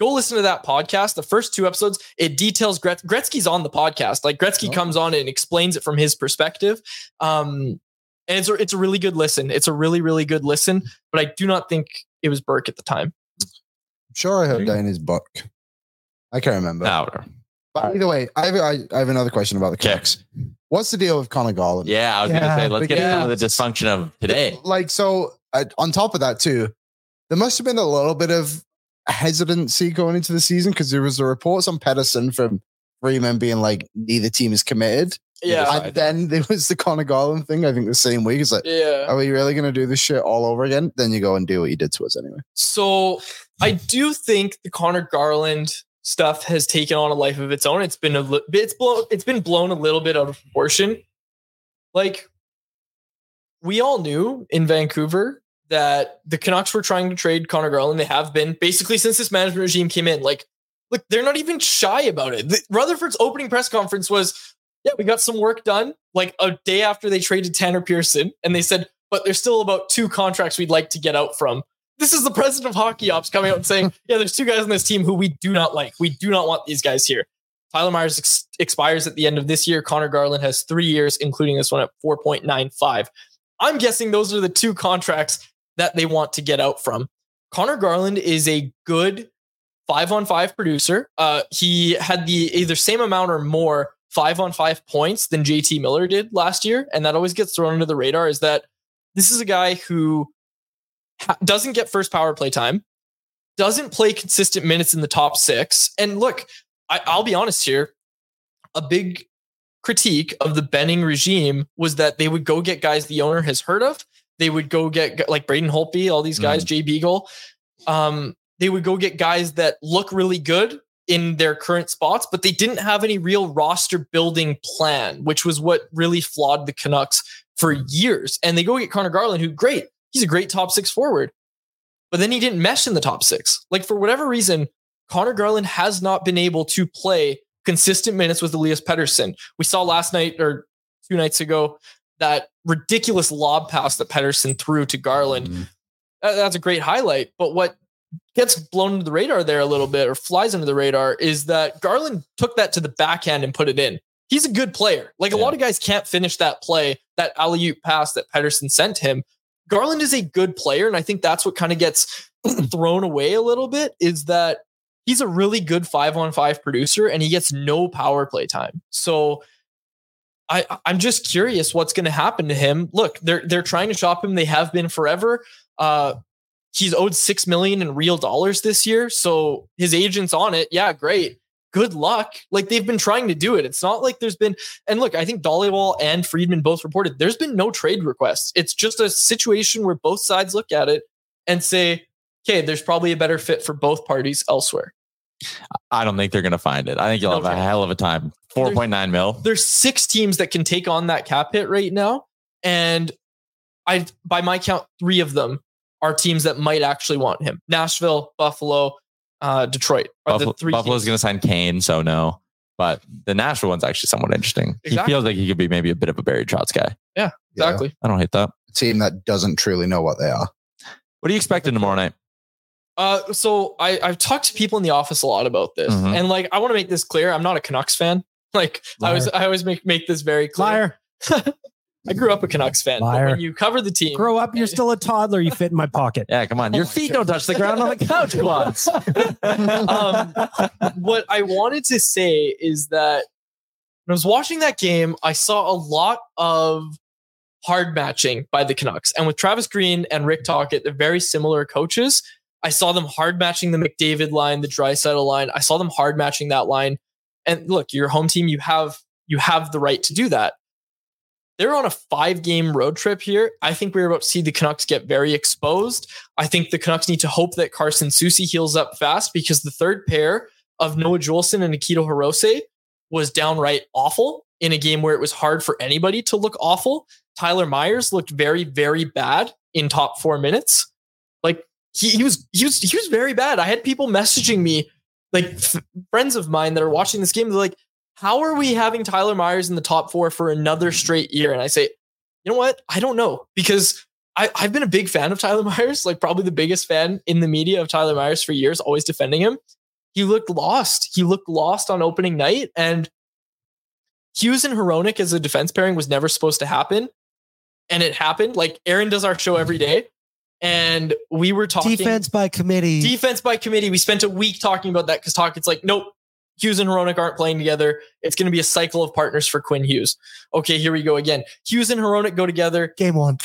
Go listen to that podcast. The first two episodes, it details Gret- Gretzky's on the podcast. Like Gretzky Oh. comes on and explains it from his perspective. Um, and it's a, it's a really good listen. It's a really, really good listen. But I do not think it was Burke at the time. I'm sure I heard you that in his book. I can't remember. No, whatever. But either way, I have, I, I have another question about the Okay. Canucks. What's the deal with Conor Garland? Yeah, I was Yeah, gonna say let's get yeah. into the dysfunction of today. Like, so uh, on top of that, too, there must have been a little bit of hesitancy going into the season because there was the reports on Pettersson from Friedman being like, neither team is committed. Yeah. And then there was the Conor Garland thing, I think the same week. It's like, Yeah. are we really going to do this shit all over again? Then you go and do what you did to us anyway. So I do think the Conor Garland stuff has taken on a life of its own. It's been a it's blown it's been blown a little bit out of proportion. Like we all knew in Vancouver that the Canucks were trying to trade Conor Garland. They have been basically since this management regime came in. Like, look, they're not even shy about it. The- Rutherford's opening press conference was, "Yeah, we got some work done." Like a day after they traded Tanner Pearson, and they said, "But there's still about two contracts we'd like to get out from." This is the president of hockey ops coming out and saying, "Yeah, there's two guys on this team who we do not like. We do not want these guys here." Tyler Myers ex- expires at the end of this year. Conor Garland has three years, including this one at 4.95. I'm guessing those are the two contracts that they want to get out from. Conor Garland is a good five on five producer. Uh, he had the either same amount or more five on five points than JT Miller did last year. And that always gets thrown under the radar is that this is a guy who ha- doesn't get first power play time, doesn't play consistent minutes in the top six. And look, I, I'll be honest here. A big critique of the Benning regime was that they would go get guys the owner has heard of. They would go get like Braden Holtby, all these guys, Jay Beagle. Um, they would go get guys that look really good, in their current spots, but they didn't have any real roster building plan, which was what really flawed the Canucks for years. And they go get Conor Garland, who great, he's a great top six forward, but then he didn't mesh in the top six. Like for whatever reason, Conor Garland has not been able to play consistent minutes with Elias Pettersson. We saw last night or two nights ago that ridiculous lob pass that Pettersson threw to Garland. Mm-hmm. That's a great highlight. But what gets blown into the radar there a little bit or flies under the radar is that Garland took that to the backhand and put it in. He's a good player. Like a lot of guys can't finish that play, that alley oop pass that Pederson sent him. Garland is a good player. And I think that's what kind of gets thrown away a little bit is that he's a really good five on five producer and he gets no power play time. So I, I'm just curious what's going to happen to him. Look, they're they're trying to shop him. They have been forever. Uh, he's owed six million in real dollars this year, so his agent's on it. Yeah, great. Good luck. Like they've been trying to do it. It's not like there's been. And look, I think Dhaliwal and Friedman both reported there's been no trade requests. It's just a situation where both sides look at it and say, okay, there's probably a better fit for both parties elsewhere. I don't think they're going to find it. I think you'll have a hell of a time. 4.9 mil. there's six teams that can take on that cap hit right now and i by my count three of them are teams that might actually want him nashville buffalo uh, detroit are Buffalo, the three Buffalo's going to sign Kane, so no. But the Nashville one's actually somewhat interesting. He feels like he could be maybe a bit of a Barry Trotz guy. yeah exactly I don't hate that. A team that doesn't truly know what they are. What are you expecting tomorrow night? uh, so I, i've talked to people in the office a lot about this Mhm. and like i want to make this clear i'm not a canucks fan like i was i always make make this very clear Liar. i grew up a canucks fan but Liar. when you cover the team Grow up. You're still a toddler. You fit in my pocket. Yeah, come on. Your feet don't touch the ground on the couch, quads. um, what I wanted to say is that when I was watching that game, I saw a lot of hard matching by the Canucks. And with Travis Green and Rick Tocchet, they're very similar coaches. I saw them hard matching the McDavid line, the Draisaitl line. I saw them hard matching that line. And look, your home team, you have you have the right to do that. They're on a five game road trip here. I think we're about to see the Canucks get very exposed. I think the Canucks need to hope that Carson Soucy heals up fast because the third pair of Noah Juulsen and Akito Hirose was downright awful in a game where it was hard for anybody to look awful. Tyler Myers looked very, very bad in top four minutes. Like he, he was, he was, he was very bad. I had people messaging me, like f- friends of mine that are watching this game. They're like, "How are we having Tyler Myers in the top four for another straight year?" And I say, "You know what? I don't know because I, I've been a big fan of Tyler Myers, like probably the biggest fan in the media of Tyler Myers for years, always defending him. He looked lost. He looked lost on opening night. And Hughes and Hronek as a defense pairing was never supposed to happen. And it happened. Like Aaron does our show every day. And we were talking Defense by committee. defense by committee. We spent a week talking about that because talk it's like, nope, Hughes and Hronek aren't playing together. It's going to be a cycle of partners for Quinn Hughes. Okay, here we go again. Hughes and Hronek go together. Game one.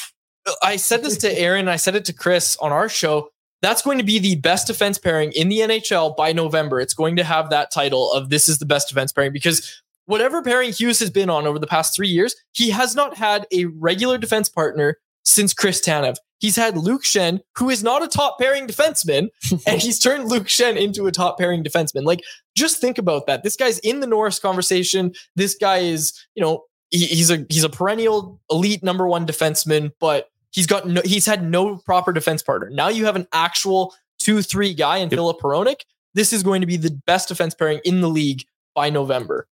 I said this to Aaron, I said it to Chris on our show. That's going to be the best defense pairing in the NHL by November. It's going to have that title of this is the best defense pairing because whatever pairing Hughes has been on over the past three years, he has not had a regular defense partner since Chris Tanev. He's had Luke Schenn, who is not a top pairing defenseman, and he's turned Luke Schenn into a top pairing defenseman. Like, just think about that. This guy's in the Norris conversation. This guy is, you know, he- he's a he's a perennial elite number one defenseman, but he's got no he's had no proper defense partner. Now you have an actual two three guy in Filip Hronek. This is going to be the best defense pairing in the league by November.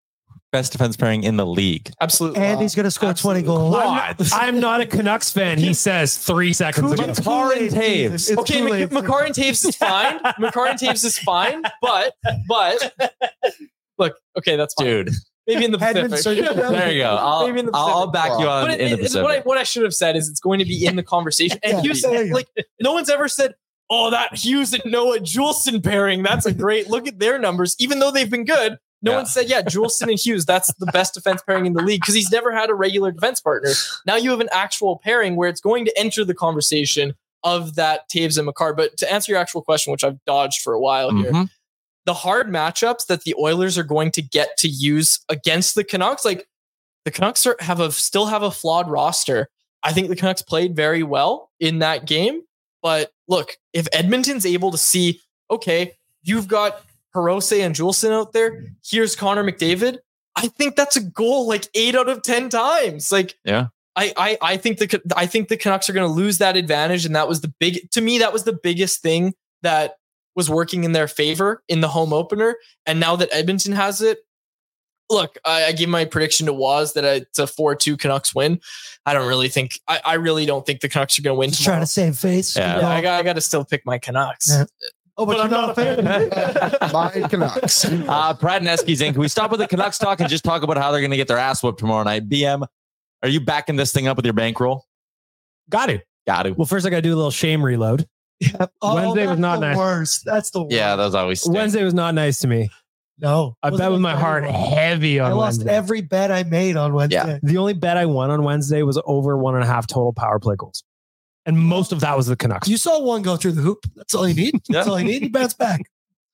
Best defense pairing in the league. Absolutely. And he's going to score 20 goals. I'm not, I'm not a Canucks fan. He says three seconds ago. Makar and Toews. It's okay, too Mc- late for- Makar and Toews is fine. Makar and Toews is fine, but but look, okay, that's fine. Dude, Maybe in the Hedman, Pacific. There you go. I'll, Maybe in the I'll, I'll back you on But it, the it- it's what, I, what I should have said is it's going to be in the conversation. And Yeah, Hughes, you go. like, no one's ever said, "Oh, that Hughes and Noah Juulsen pairing, that's a great look at their numbers." Even though they've been good, no Yeah. one said, "Yeah, Juulsen and Hughes, that's the best defense pairing in the league," because he's never had a regular defense partner. Now you have an actual pairing where it's going to enter the conversation of that Toews and Makar. But to answer your actual question, which I've dodged for a while here, Mhm. the hard matchups that the Oilers are going to get to use against the Canucks, like the Canucks are, have a still have a flawed roster. I think the Canucks played very well in that game, but look, if Edmonton's able to see, okay, you've got Hirose and Juulsen out there. Here's Connor McDavid. I think that's a goal like eight out of ten times. Like Yeah. I I I think the I think the Canucks are going to lose that advantage, and that was the big to me. That was the biggest thing that was working in their favor in the home opener. And now that Edmonton has it, look, I, I give my prediction to Waz that it's a four-two Canucks win. I don't really think I, I really don't think the Canucks are going to win. Just trying to save face. Yeah. Yeah, I got I got to still pick my Canucks. Yeah. Oh, but, But you're I'm not a fan. My Canucks. Uh, Pratt and Esky's in. Can we stop with the Canucks talk and just talk about how they're going to get their ass whooped tomorrow night? BM, are you backing this thing up with your bankroll? Got it. Got it. Well, first I got to do a little shame reload. Oh, Wednesday was not the nice. Worst. That's the worst. Yeah, those always stink. Wednesday was not nice to me. No, I bet with my heart very well? heavy on I lost Wednesday. every bet I made on Wednesday. The only bet I won on Wednesday was over one and a half total power play goals. And most of that was the Canucks. You saw one go through the hoop. That's all you need. That's Yeah. all you need. You bounce back.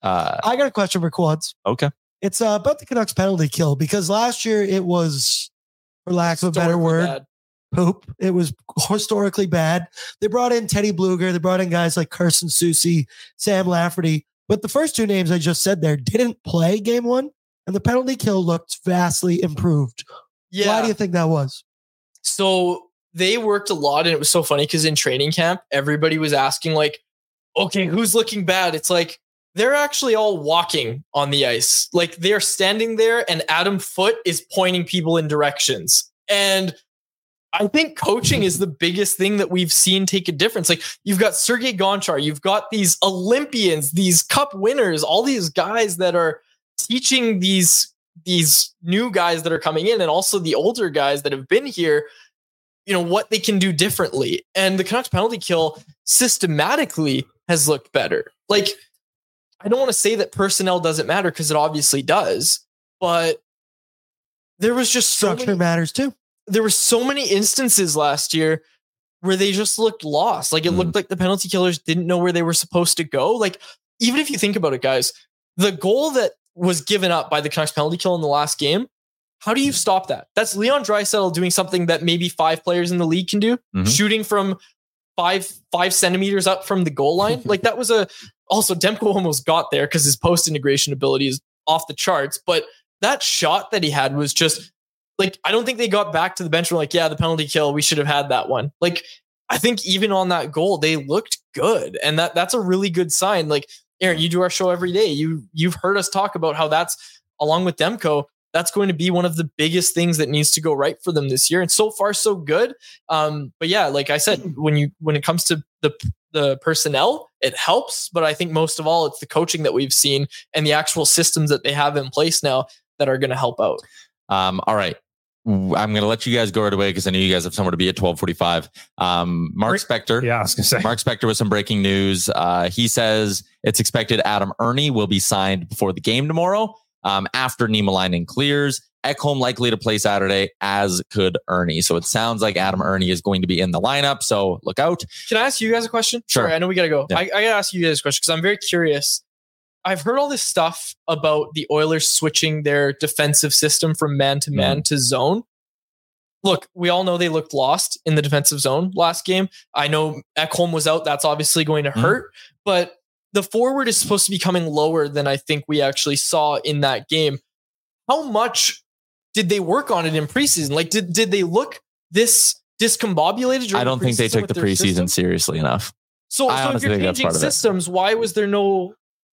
Uh, I got a question for Quads. okay. It's uh, about the Canucks penalty kill because last year it was, for lack of a better word, bad. poop. It was historically bad. They brought in Teddy Blueger. They brought in guys like Carson Soucy, Sam Lafferty. But the first two names I just said there didn't play game one, and the penalty kill looked vastly improved. Yeah. Why do you think that was? So they worked a lot, and it was so funny because in training camp, everybody was asking, like, okay, who's looking bad? It's like they're actually all walking on the ice. Like they're standing there, and Adam Foote is pointing people in directions. And I think coaching is the biggest thing that we've seen take a difference. Like you've got Sergei Gonchar, you've got these Olympians, these cup winners, all these guys that are teaching these these new guys that are coming in and also the older guys that have been here you know what they can do differently and the Canucks penalty kill systematically has looked better like I don't want to say that personnel doesn't matter because it obviously does but there was just so Structure many, matters too. there were so many instances last year where they just looked lost. Like it looked mm. like the penalty killers didn't know where they were supposed to go. Like even if you think about it, guys, the goal that was given up by the Canucks penalty kill in the last game, how do you stop that? That's Leon Draisaitl doing something that maybe five players in the league can do, Mhm. shooting from five five centimeters up from the goal line. like that was a also Demko almost got there because his post integration ability is off the charts. But that shot that he had was just like I don't think they got back to the bench and were like, yeah, the penalty kill, we should have had that one. Like I think even on that goal, they looked good. And that that's a really good sign. Like, Aaron, you do our show every day. You you've heard us talk about how that's along with Demko, that's going to be one of the biggest things that needs to go right for them this year. And so far, so good. Um, but yeah, like I said, when you when it comes to the the personnel, it helps. But I think most of all, it's the coaching that we've seen and the actual systems that they have in place now that are going to help out. Um, all right. I'm going to let you guys go right away because I know you guys have somewhere to be at 1245. Um, Mark Spector. Yeah, I was going to say. Mark Spector with some breaking news. Uh, he says it's expected Adam Erne will be signed before the game tomorrow um, after Niemelainen clears. Ekholm likely to play Saturday, as could Erne. So it sounds like Adam Erne is going to be in the lineup. So look out. Can I ask you guys a question? Sure. Sorry, I know we got to go. Yeah. I, I got to ask you guys a question because I'm very curious. I've heard all this stuff about the Oilers switching their defensive system from man to man Mm-hmm. to zone. Look, we all know they looked lost in the defensive zone last game. I know Ekholm was out. That's obviously going to Mm-hmm. hurt, but the forward is supposed to be coming lower than I think we actually saw in that game. How much did they work on it in preseason? Like, did did they look this discombobulated? I don't think they took the preseason system? seriously enough. So, I so if you're changing part of it. systems, why was there no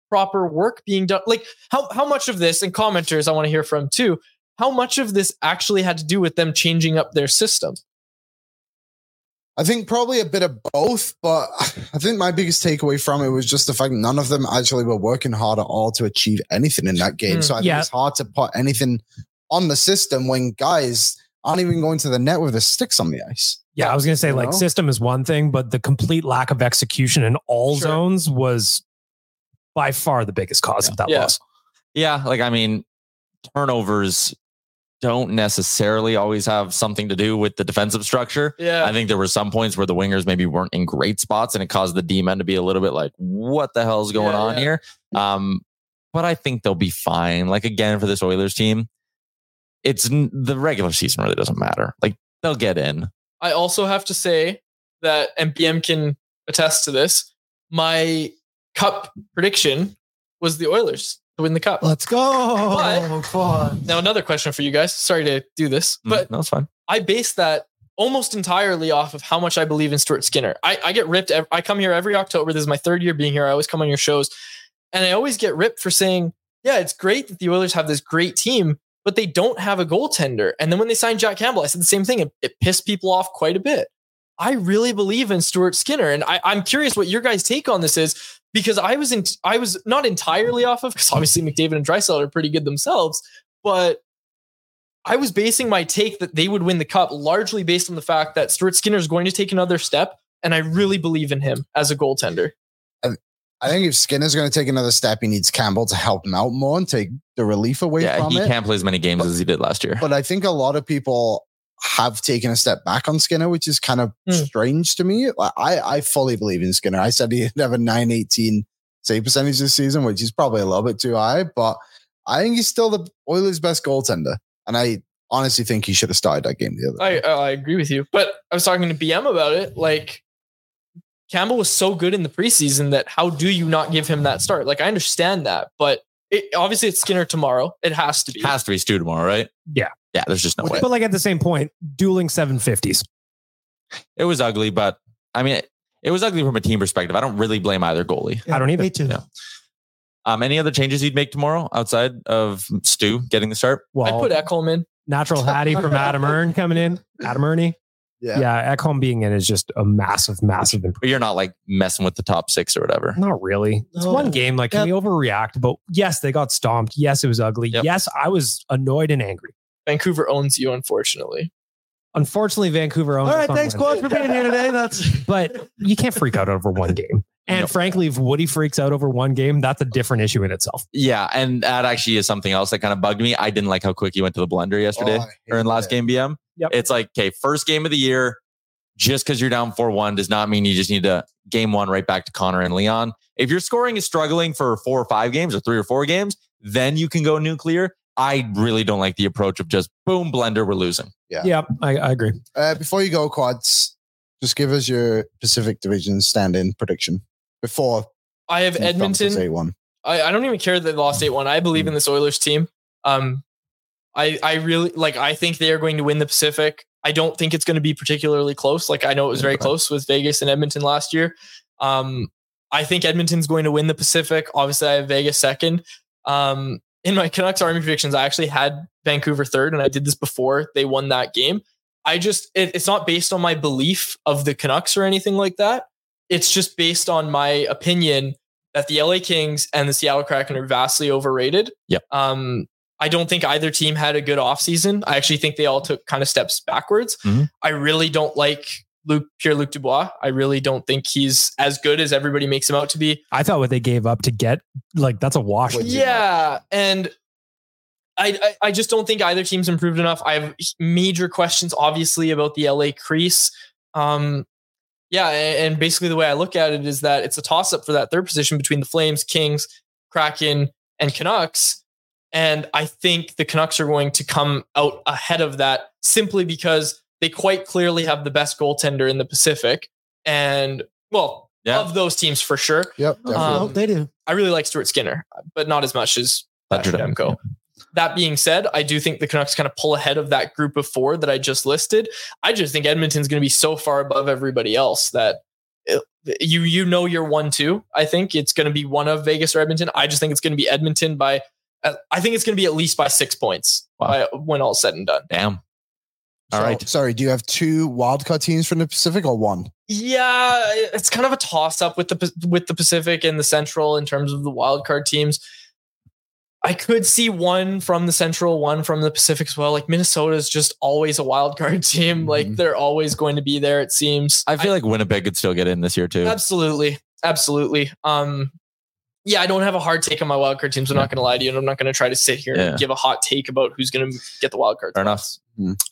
proper work being done? Like how how much of this and commenters I want to hear from too. How much of this actually had to do with them changing up their system? I think probably a bit of both, but I think my biggest takeaway from it was just the fact none of them actually were working hard at all to achieve anything in that game. Mm, so I think yeah. it's hard to put anything on the system when guys aren't even going to the net with the sticks on the ice. Yeah, I was going to say You like know? system is one thing, but the complete lack of execution in all Sure. zones was by far the biggest cause of that Yeah. loss. Yeah, like I mean, turnovers don't necessarily always have something to do with the defensive structure. Yeah. I think there were some points where the wingers maybe weren't in great spots and it caused the D men to be a little bit like, what the hell's going Yeah, on yeah. here? Um, but I think they'll be fine. Like again, for this Oilers team, it's the regular season really doesn't matter. Like they'll get in. I also have to say that MPM can attest to this. My cup prediction was the Oilers. To win the cup. Let's go. But- Now, another question for you guys. Sorry to do this, Mm, but no, it's fine. I base that almost entirely off of how much I believe in Stuart Skinner. I, I get ripped. ev- I come here every October. This is my third year being here. I always come on your shows, and I always get ripped for saying, "Yeah, it's great that the Oilers have this great team, but they don't have a goaltender." And then when they signed Jack Campbell, I said the same thing. It, it pissed people off quite a bit. I really believe in Stuart Skinner, and I, I'm curious what your guys' take on this is because I was in, I was not entirely off of because obviously McDavid and Draisaitl are pretty good themselves, but I was basing my take that they would win the cup largely based on the fact that Stuart Skinner is going to take another step, and I really believe in him as a goaltender. I think if Skinner's going to take another step, he needs Campbell to help him out more and take the relief away Yeah, from he it. He can't play as many games as he did last year. But I think a lot of people have taken a step back on Skinner, which is kind of Hmm. strange to me. Like, I, I fully believe in Skinner. I said he'd have a 918 save percentage this season, which is probably a little bit too high, but I think he's still the Oilers' best goaltender. And I honestly think he should have started that game the other I I agree with you, but I was talking to BM about it. Like Campbell was so good in the preseason that how do you not give him that start? Like I understand that, but it, obviously it's Skinner tomorrow. It has to be. Has to be Stu tomorrow, right? Yeah. Yeah, there's just no way. But like at the same point, dueling 750s. It was ugly, but I mean, it, it was ugly from a team perspective. I don't really blame either goalie. I don't either. Me too. Yeah. Um, any other changes you'd make tomorrow outside of Stu getting the start? Well, I Well, put Ekholm in. natural Hattie from Adam Ern coming in. Adam Erne. Yeah. Yeah. Ekholm being in is just a massive, massive improvement. But you're not like messing with the top six or whatever. Not really. It's No. one game. Like, can we overreact? But yes, they got stomped. Yes, it was ugly. Yep. Yes, I was annoyed and angry. Vancouver owns you, unfortunately. Unfortunately, Vancouver owns All us right. on Thanks, Wednesday. Quad, for being here today. That's But you can't freak out over one game. And No. frankly, if Woody freaks out over one game, that's a different issue in itself. Yeah, and that actually is something else that kind of bugged me. I didn't like how quick he went to the blender yesterday Oh, or in last it. game BM. Yep. It's like, okay, first game of the year, just because you're down 4 1 does not mean you just need to game one right back to Connor and Leon. If your scoring is struggling for four or five games or three or four games, then you can go nuclear. I really don't like the approach of just boom, blender, we're losing. Yeah. Yeah, I, I agree. Uh, before you go, Quads, just give us your Pacific Division stand in prediction before I have Edmonton. 8 1. I, I don't even care that they lost 8 1. I believe in this Oilers team. Um, I, I really like, I think they are going to win the Pacific. I don't think it's going to be particularly close. Like, I know it was very close with Vegas and Edmonton last year. Um, I think Edmonton's going to win the Pacific. Obviously, I have Vegas second. Um, in my Canucks Army predictions, I actually had Vancouver third, and I did this before they won that game. I just, it, it's not based on my belief of the Canucks or anything like that. It's just based on my opinion that the LA Kings and the Seattle Kraken are vastly overrated. Yep. Um, I don't think either team had a good offseason. I actually think they all took kind of steps backwards. Mhm. I really don't like Luke Pierre Luc Dubois. I really don't think he's as good as everybody makes him out to be. I thought what they gave up to get, like, that's a wash. Yeah, and I, I I just don't think either team's improved enough. I have major questions, obviously, about the LA crease. Um, yeah, a- and basically the way I look at it is that it's a toss up for that third position between the Flames, Kings, Kraken, and Canucks. And I think the Canucks are going to come out ahead of that simply because they quite clearly have the best goaltender in the Pacific. And well, Yeah. of those teams for sure. Yep. Um, oh, they do. I really like Stuart Skinner, but not as much as Patrick Patrick Demko. That being said, I do think the Canucks kind of pull ahead of that group of four that I just listed. I just think Edmonton's going to be so far above everybody else that it- you you know you're one two. I think it's going to be one of Vegas or Edmonton. I just think it's going to be Edmonton by. uh, I think it's going to be at least by six points Wow. by, when all's said and done. Damn. All So, right. Sorry, do you have two wildcard teams from the Pacific or one? Yeah, it's kind of a toss up with the with the Pacific and the Central in terms of the wild card teams. I could see one from the Central, one from the Pacific as well. Like Minnesota is just always a wild card team. Like Mhm. they're always going to be there. It seems. I feel like Winnipeg could still get in this year too. absolutely, absolutely. Um, yeah, I don't have a hard take on my wild card teams. I'm not going to lie to you, and I'm not going to try to sit here Yeah. and give a hot take about who's going to get the wild card. Fair enough.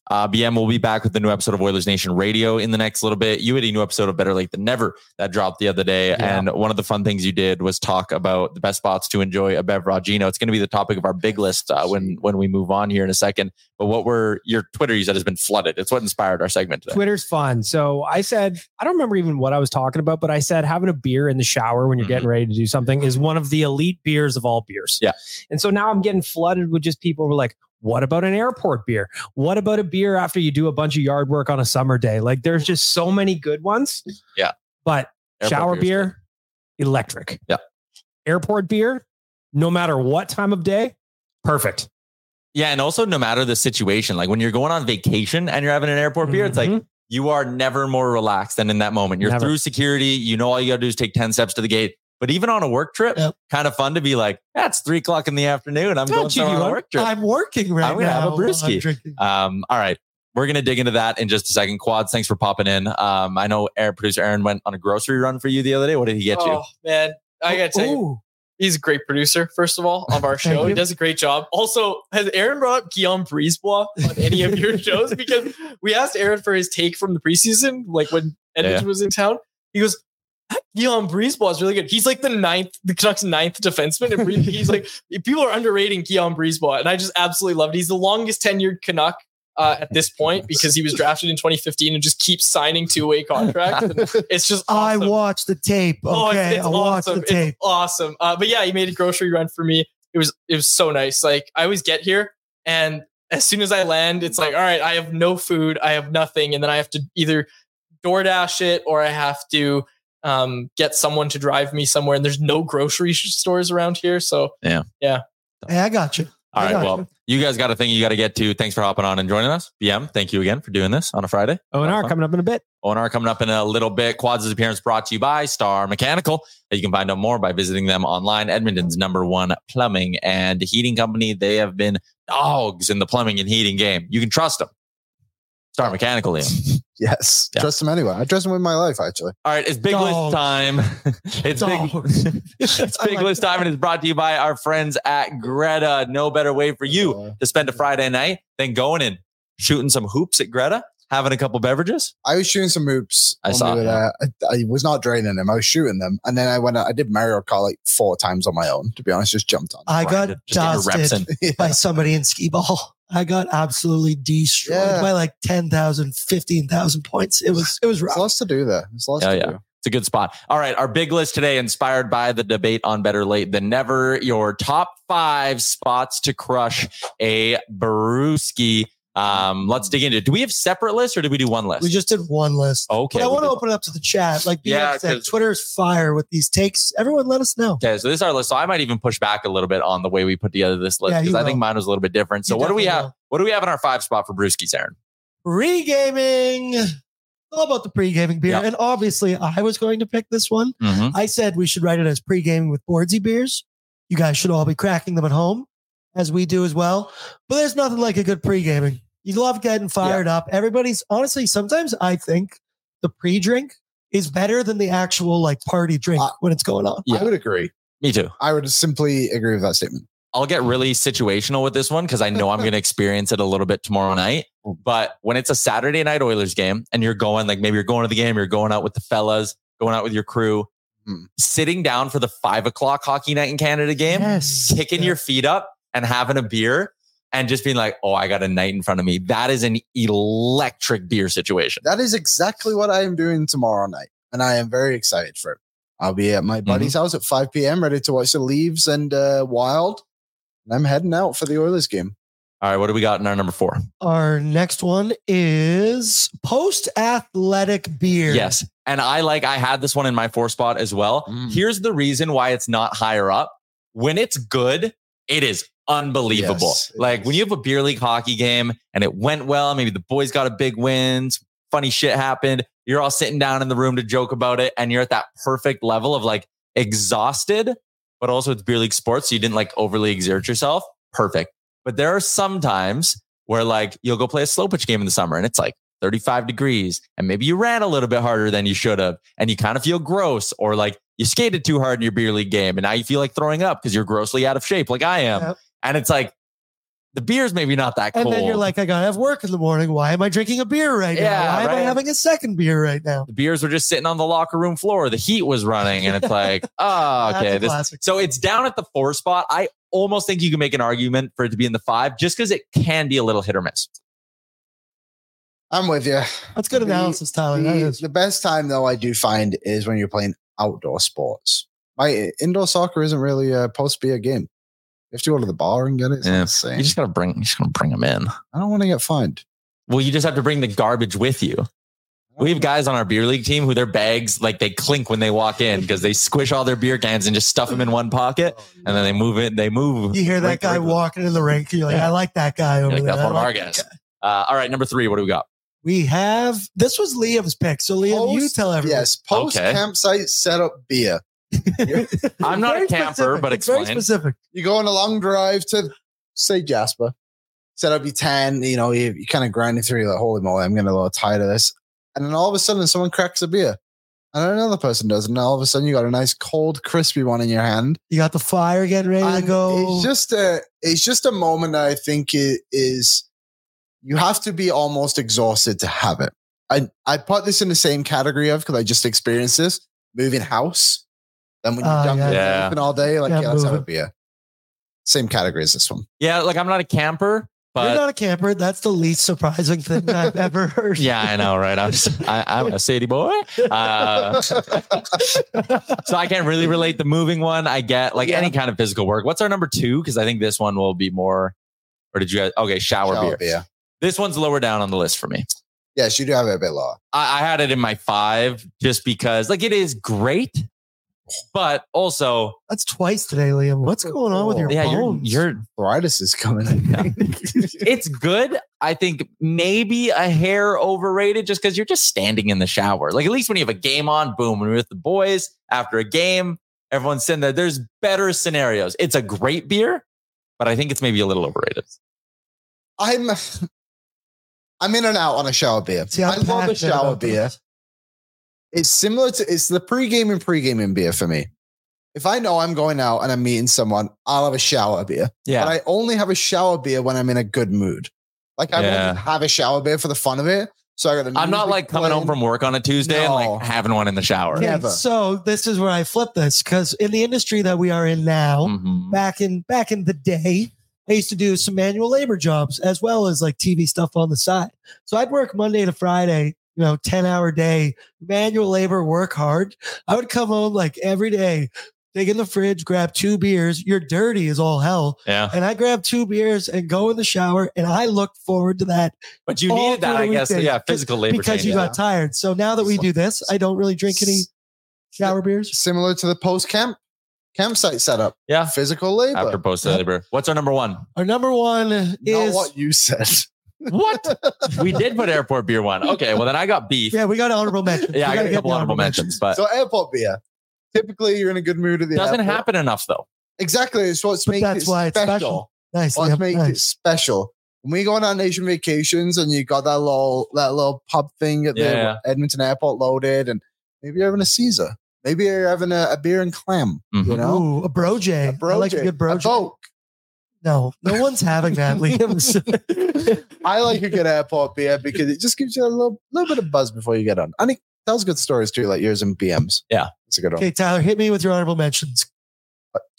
Uh, BM will be back with the new episode of Oilers Nation Radio in the next little bit. You had a new episode of Better Late Than Never that dropped the other day. Yeah. And one of the fun things you did was talk about the best spots to enjoy a beveragino. It's going to be the topic of our big list uh, when when we move on here in a second. But what were your Twitter you said has been flooded. It's what inspired our segment today. Twitter's fun. So I said, I don't remember even what I was talking about, but I said having a beer in the shower when you're getting ready to do something is one of the elite beers of all beers. Yeah. And so now I'm getting flooded with just people who are like, what about an airport beer? What about a beer after you do a bunch of yard work on a summer day? Like there's just so many good ones. Yeah. But Airport shower beer, electric. Yeah. Airport beer, no matter what time of day, perfect. Yeah, and also no matter the situation, like when you're going on vacation and you're having an airport beer, it's like Mhm. you are never more relaxed than in that moment. You're Never. through security. You know all you got to do is take ten steps to the gate. But even on a work trip, Yep. kind of fun to be like, yeah, it's three o'clock in the afternoon. I'm going Don't you on a work trip. I'm working right I'm gonna now. have a brewski. I'm. Um, all right. We're gonna dig into that in just a second. Quads, thanks for popping in. Um, I know air producer Aaron went on a grocery run for you the other day. What did he get you? Oh man, I gotta tell you, Ooh. he's a great producer. First of all, of our show, he does a great job. Also, has Aaron brought up Guillaume Brisebois on any of your shows? Because we asked Aaron for his take from the preseason, like when Edmonton Yeah. was in town. He goes, "That Guillaume Brisebois is really good. He's like the ninth, the Canucks' ninth defenseman. And he's like people are underrating Guillaume Brisebois, and I just absolutely loved. it. He's the longest tenured Canuck. Uh, at this point, because he was drafted in 2015 and just keeps signing two-way contracts, and it's just I awesome. watched the tape. Oh, it's- it's I watched awesome. the tape. It's awesome. Uh, but yeah, he made a grocery run for me. It was it was so nice. Like I always get here, and as soon as I land, it's like, all right, I have no food, I have nothing, and then I have to either DoorDash it or I have to um, get someone to drive me somewhere. And there's no grocery stores around here, so yeah, yeah. Hey, I got you. All I right. Well, you. you guys got a thing you got to get to. Thanks for hopping on and joining us. BM, thank you again for doing this on a Friday. ONR coming up in a bit. ONR coming up in a little bit. Quads' appearance brought to you by Star Mechanical. You can find out more by visiting them online. Edmonton's number one plumbing and heating company. They have been dogs in the plumbing and heating game. You can trust them. Star Mechanical, Liam. Yes. Yeah. Trust him anyway. I trust him with my life, actually. All right, it's big Dogs. list time. it's big, Dogs. it's big like list time, and it's brought to you by our friends at Greta. No better way for you to spend a Friday night than going and shooting some hoops at Greta, having a couple beverages. I was shooting some hoops. I saw we that. I, I was not draining them. I was shooting them, and then I went. out- I did Mario Kart like four times on my own. To be honest, just jumped on. I got Just get your reps in. dusted by somebody in skee ball. I got absolutely destroyed Yeah. by like 10,000, 15,000 points. It was it was There's rough. lots to do there. There's lots Yeah, to yeah. do. It's a good spot. All right. Our big list today, inspired by the debate on better late than never. Your top five spots to crush a Baruski. Um, let's dig into it. Do we have separate lists or did we do one list? We just did one list. Okay, But I want to open it up to the chat. Like Yeah, yeah, said, is fire with these takes. Everyone let us know. Okay, so this is our list. So I might even push back a little bit on the way we put together this list because you I think mine was a little bit different. So You what do we have? will. What do we have in our five spot for Brewski's, Aaron? Pre-gaming. All about the pre-gaming beer. Yep. And obviously I was going to pick this one. Mm-hmm. I said we should write it as pre-gaming with boardsy beers. You guys should all be cracking them at home, as we do as well. But there's nothing like a good pre-gaming. You love getting fired up. Everybody's honestly, sometimes I think the pre-drink is better than the actual like party drink Uh, when it's going on. Yeah. I would agree. Me too. I would simply agree with that statement. I'll get really situational with this one because I know I'm going to experience it a little bit tomorrow night. But when it's a Saturday night Oilers game and you're going, like maybe you're going to the game, you're going out with the fellas, going out with your crew, Hmm. sitting down for the five o'clock hockey night in Canada game, Yes. kicking Yeah. your feet up and having a beer and just being like, oh, I got a night in front of me. That is an electric beer situation. That is exactly what I am doing tomorrow night, and I am very excited for it. I'll be at my Mm-hmm. buddy's house at 5 p.m. ready to watch the Leaves and uh, Wild. And I'm heading out for the Oilers game. All right, what do we got in our number four? Our next one is post-athletic beer. Yes. And I like, I had this one in my four spot as well. Mm. Here's the reason why it's not higher up. When it's good, it is unbelievable. Yes, like is. when you have a beer league hockey game and it went well, maybe the boys got a big win, funny shit happened. You're all sitting down in the room to joke about it. And you're at that perfect level of like exhausted, but also it's beer league sports. So you didn't like overly exert yourself. Perfect. But there are some times where like you'll go play a slow pitch game in the summer and it's like 35 degrees and maybe you ran a little bit harder than you should have and you kind of feel gross or like you skated too hard in your beer league game and now you feel like throwing up because you're grossly out of shape like I am. Yep. And it's like the beer's maybe not that And then you're like, I gotta have work in the morning. Why am I drinking a beer right Yeah, now? Why am I having a second beer right now? the beers were just sitting on the locker room floor. The heat was running, and it's like, oh, okay. This, so it's down at the four spot. I almost think you can make an argument for it to be in the five, just because it can be a little hit or miss. I'm with you. That's good The- analysis, Tyler. The, is. the best time though I do find is when you're playing outdoor sports. My indoor soccer isn't really uh, supposed to be a game. You have to go to the bar and get it. It's Yeah. insane. You just gotta bring, you just gotta bring them in. I don't want to get fined. Well, you just have to bring the garbage with you. We have guys on our beer league team who their bags like they clink when they walk in because they squish all their beer cans and just stuff them in one pocket, and then they move it. They move. You hear that guy rink. walking in the rink. You're like, I like that guy over like, there. that's one of our like that guys. Uh, all right, number three. What do we got? We have this was Liam's pick. So Liam, you tell everyone. Yes, post Okay. campsite setup beer. I'm not a camper, specific. but It's very explain. specific. You go on a long drive to say Jasper, set up your tent, you know, you, you kind of grinding through, you're like, holy moly, I'm getting a little tired of this. And then all of a sudden someone cracks a beer. And another person does, and all of a sudden you got a nice cold, crispy one in your hand. You got the fire getting ready And to go. It's just a it's just a moment that I think it is you have to be almost exhausted to have it. I I put this in the same category of because I just experienced this moving house. Then when you Oh, jump yeah. in Yeah. everything all day, like Yeah, yeah, let's have a moving. beer. Same category as this one. Yeah, like I'm not a camper, You're not a camper. That's the least surprising thing I've ever heard. yeah, I know, right? I'm just, I, I'm a city boy, uh, so I can't really relate the moving one. I get like Yeah. any kind of physical work. What's our number two? Because I think this one will be more. Or did you guys? Okay, shower, Shower beer. beer. This one's lower down on the list for me. Yes, you do have it a bit lower. I, I had it in my five just because, like, it is great, but also, That's twice today, Liam. What's going on with your yeah, you're, bones? you're Arthritis is coming. it's good. I think maybe a hair overrated just because you're just standing in the shower. Like at least when you have a game on, boom, when you're with the boys after a game, everyone's sitting there. There's better scenarios. It's a great beer, but I think it's maybe a little overrated. I'm I'm in and out on a shower beer. See, I'm I love a passionate shower about beer. this. It's similar to it's the pre-game and pre-gaming beer for me. If I know I'm going out and I'm meeting someone, I'll have a shower beer. Yeah. But I only have a shower beer when I'm in a good mood. Like I Yeah. won't have a shower beer for the fun of it. So I got. I'm not like coming home from work on a Tuesday and like having one in the shower. Okay, Never. so this is where I flip this because in the industry that we are in now, Mhm. back in back in the day, I used to do some manual labor jobs as well as like TV stuff on the side. So I'd work Monday to Friday, you know, 10 hour day, manual labor, work hard. I would come home like every day, dig in the fridge, grab two beers. You're dirty as all hell. Yeah. And I grab two beers and go in the shower. And I look forward to that But you needed that, I guess. Yeah. Physical labor. because training. you got tired. So now that we do this, I don't really drink any shower beers. similar to the post camp campsite setup. Yeah. Physical labor. After post Yep. labor. What's our number one? Our number one is Not is what you said. What? we did put airport beer one. Okay. Well, then I got beef. yeah, we got honorable mentions. Yeah, We I got a couple the honorable mentions, but so airport beer. Typically, you're in a good mood at the airport. doesn't airport. happen enough though. Exactly. It's what's But makes that's it why it's special. special. Nice. What Liam, makes it special? When we go on our nation vacations and you got that little that little pub thing at Yeah. the Edmonton airport loaded, and maybe you're having a Caesar, maybe you're having a, a beer and clam. You Mhm. know, Ooh, a bro J. a bro I like a good bro a Vogue. No, no one's having that, Liam. I like a good airport beer because it just gives you a little little bit of buzz before you get on. And it tells good stories too, like yours and BMs. Yeah. it's a good one. okay, Tyler, hit me with your honorable mentions.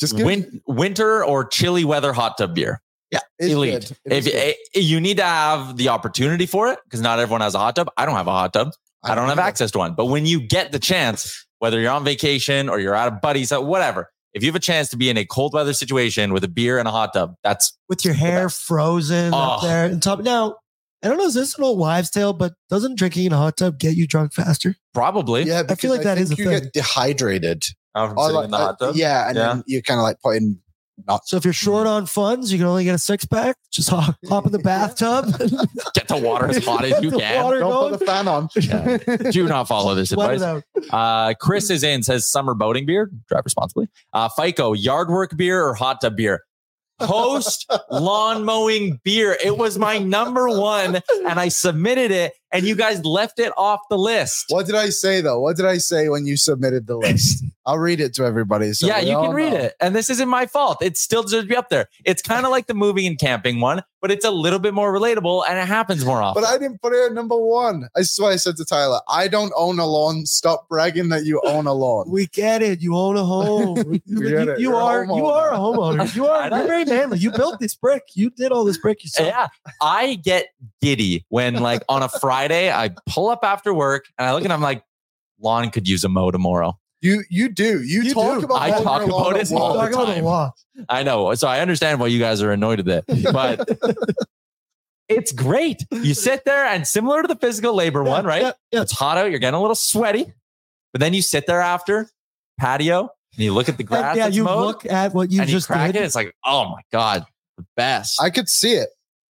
Just give Win- winter or chilly weather hot tub beer. yeah, it's Elite. good. It If good. you need to have the opportunity for it, because not everyone has a hot tub. I don't have a hot tub. I don't have either. access to one. But when you get the chance, whether you're on vacation or you're at a buddy's, uh, whatever, if you have a chance to be in a cold weather situation with a beer and a hot tub, that's With your hair frozen up Oh. there and top. Now, I don't know, is this an old wives' tale, but doesn't drinking in a hot tub get you drunk faster? probably. Yeah, I feel like that think is a you thing. get dehydrated. Oh, from sitting like, in the uh, hot tub. Yeah, and Yeah. then you kind of like put in not So if you're short on funds, you can only get a six pack. Just hop, hop in the bathtub. Get the water as hot as you The can. don't going. put the fan on. Yeah. Do not follow this Let advice. out. Uh, Chris is in, says summer boating beer. Drive responsibly. Uh, FICO, yard work beer or hot tub beer? Post lawn mowing beer. It was my number one, and I submitted it. And you guys left it off the list. What did I say though? What did I say when you submitted the list? I'll read it to everybody. So yeah, you all can read know. it. And this isn't my fault. It still deserves to be up there. It's kind of like the moving and camping one, but it's a little bit more relatable and it happens more often. But I didn't put it at number one. I swear I said to Tyler, I don't own a lawn. Stop bragging that you own a lawn. We get it. You own a home. you, you- you You're a you homeowner. are a homeowner. You are you're very manly. You built this brick. You did all this brick yourself. yeah, I get giddy when, like, on a Friday, I pull up after work and I look and I'm like, lawn could use a mow tomorrow. You you do. You, You talk do. about I talk about it all the Talk about time. law. I know. So I understand why you guys are annoyed at it, but it's great. You sit there and similar to the physical labor Yeah, one, right? yeah, yeah. It's hot out. You're getting a little sweaty, but then you sit there after patio and you look at the grass. And, yeah, you mowed, look at what you and you just crack did. it. It's like, oh my God, the best. I could see it.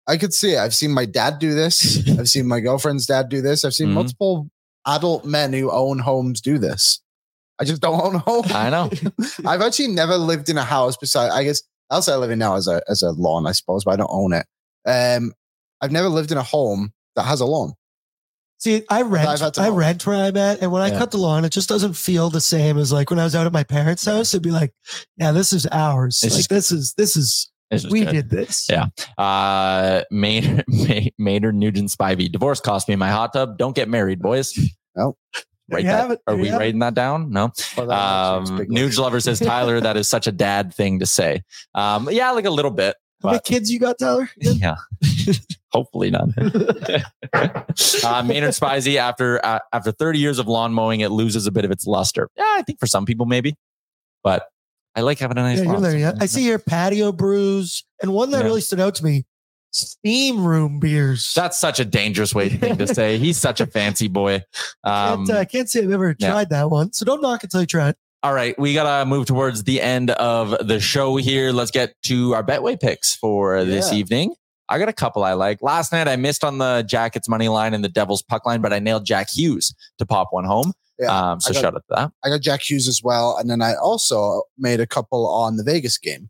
I could see it. I've seen my dad do this. I've seen my girlfriend's dad do this. I've seen Mhm. multiple adult men who own homes do this. I just don't own a home. I know. I've actually never lived in a house beside. I guess the house I live in now is a as a lawn, I suppose, but I don't own it. Um, I've never lived in a home that has a lawn. See, I rent. I rent where I'm at, and when I cut the lawn, it just doesn't feel the same as like when I was out at my parents' house. It'd be like, yeah, this is ours. It's like just- this is this is It's just we good. did this. Yeah. Uh, Maynard, May- Maynard Nugent Spivey. Divorce cost me my hot tub. Don't get married, boys. Nope. Write that-. Are we you have it. writing that down? No. Well, that Um, Nuge. Lover says, Tyler, that is such a dad thing to say. Um, yeah, like a little bit. How many kids you got, Tyler? yeah. Hopefully none. uh, Maynard Spivey, after uh, after 30 years of lawn mowing, it loses a bit of its luster. Yeah, I think for some people maybe, but I like having a nice Yeah, there. Yeah. I see your patio brews, and one that Yeah. really stood out to me: steam room beers. That's such a dangerous way thing to say. He's such a fancy boy. Um, can't, uh, I can't say I've ever tried that one, so don't knock it till you try it. All right, we gotta move towards the end of the show here. Let's get to our Betway picks for this evening. I got a couple I like. Last night I missed on the Jackets money line and the Devils puck line, but I nailed Jack Hughes to pop one home. Yeah, um, so got- shout out to that. I got Jack Hughes as well, and then I also made a couple on the Vegas game.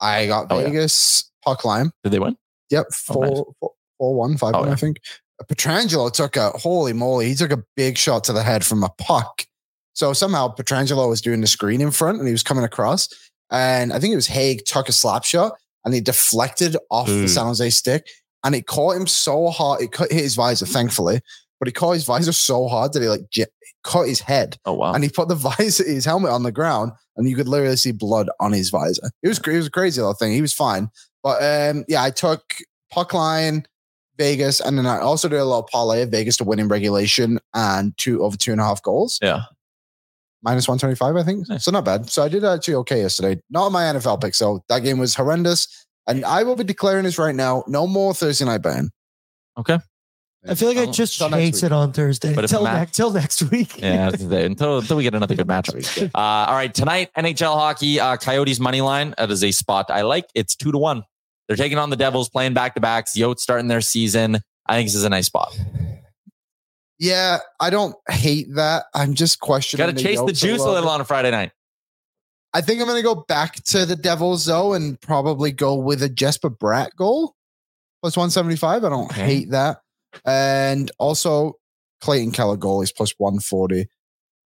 I got Oh, yeah. Vegas puck line. Did they win? Yep, Oh, four, nice. four, four one, five Oh, one, yeah. I think. Pietrangelo took a holy moly. He took a big shot to the head from a puck. So somehow Pietrangelo was doing the screen in front and he was coming across. And I think it was Hague took a slap shot and he deflected off Ooh. the San Jose stick and it caught him so hard. It cut, hit his visor, thankfully, but he caught his visor so hard that he like j- cut his head Oh wow! and he put the visor, his helmet on the ground, and you could literally see blood on his visor. It was it was a crazy little thing. He was fine, but um, yeah, I took puck line Vegas, and then I also did a little parlay of Vegas to win in regulation and two over two and a half goals, yeah, minus one twenty five, I think. Nice. So not bad. So I did actually okay yesterday. Not my NFL pick, so that game was horrendous. And I will be declaring this right now: no more Thursday night betting. okay. I feel like I Oh, just till next chase it on Thursday But if till Matt- next till next week. Yeah, until until we get another good matchup. Uh, all right, tonight NHL hockey, uh, Coyotes money line. That is a spot I like. It's two to one. They're taking on the Devils, playing back to backs. Yotes starting their season. I think this is a nice spot. Yeah, I don't hate that. I'm just questioning. Got to chase the Yotes juice a little on a Friday night. I think I'm going to go back to the Devils though, and probably go with a Jesper Bratt goal plus 175. I don't Okay. hate that, and also Clayton Keller goal is plus 140.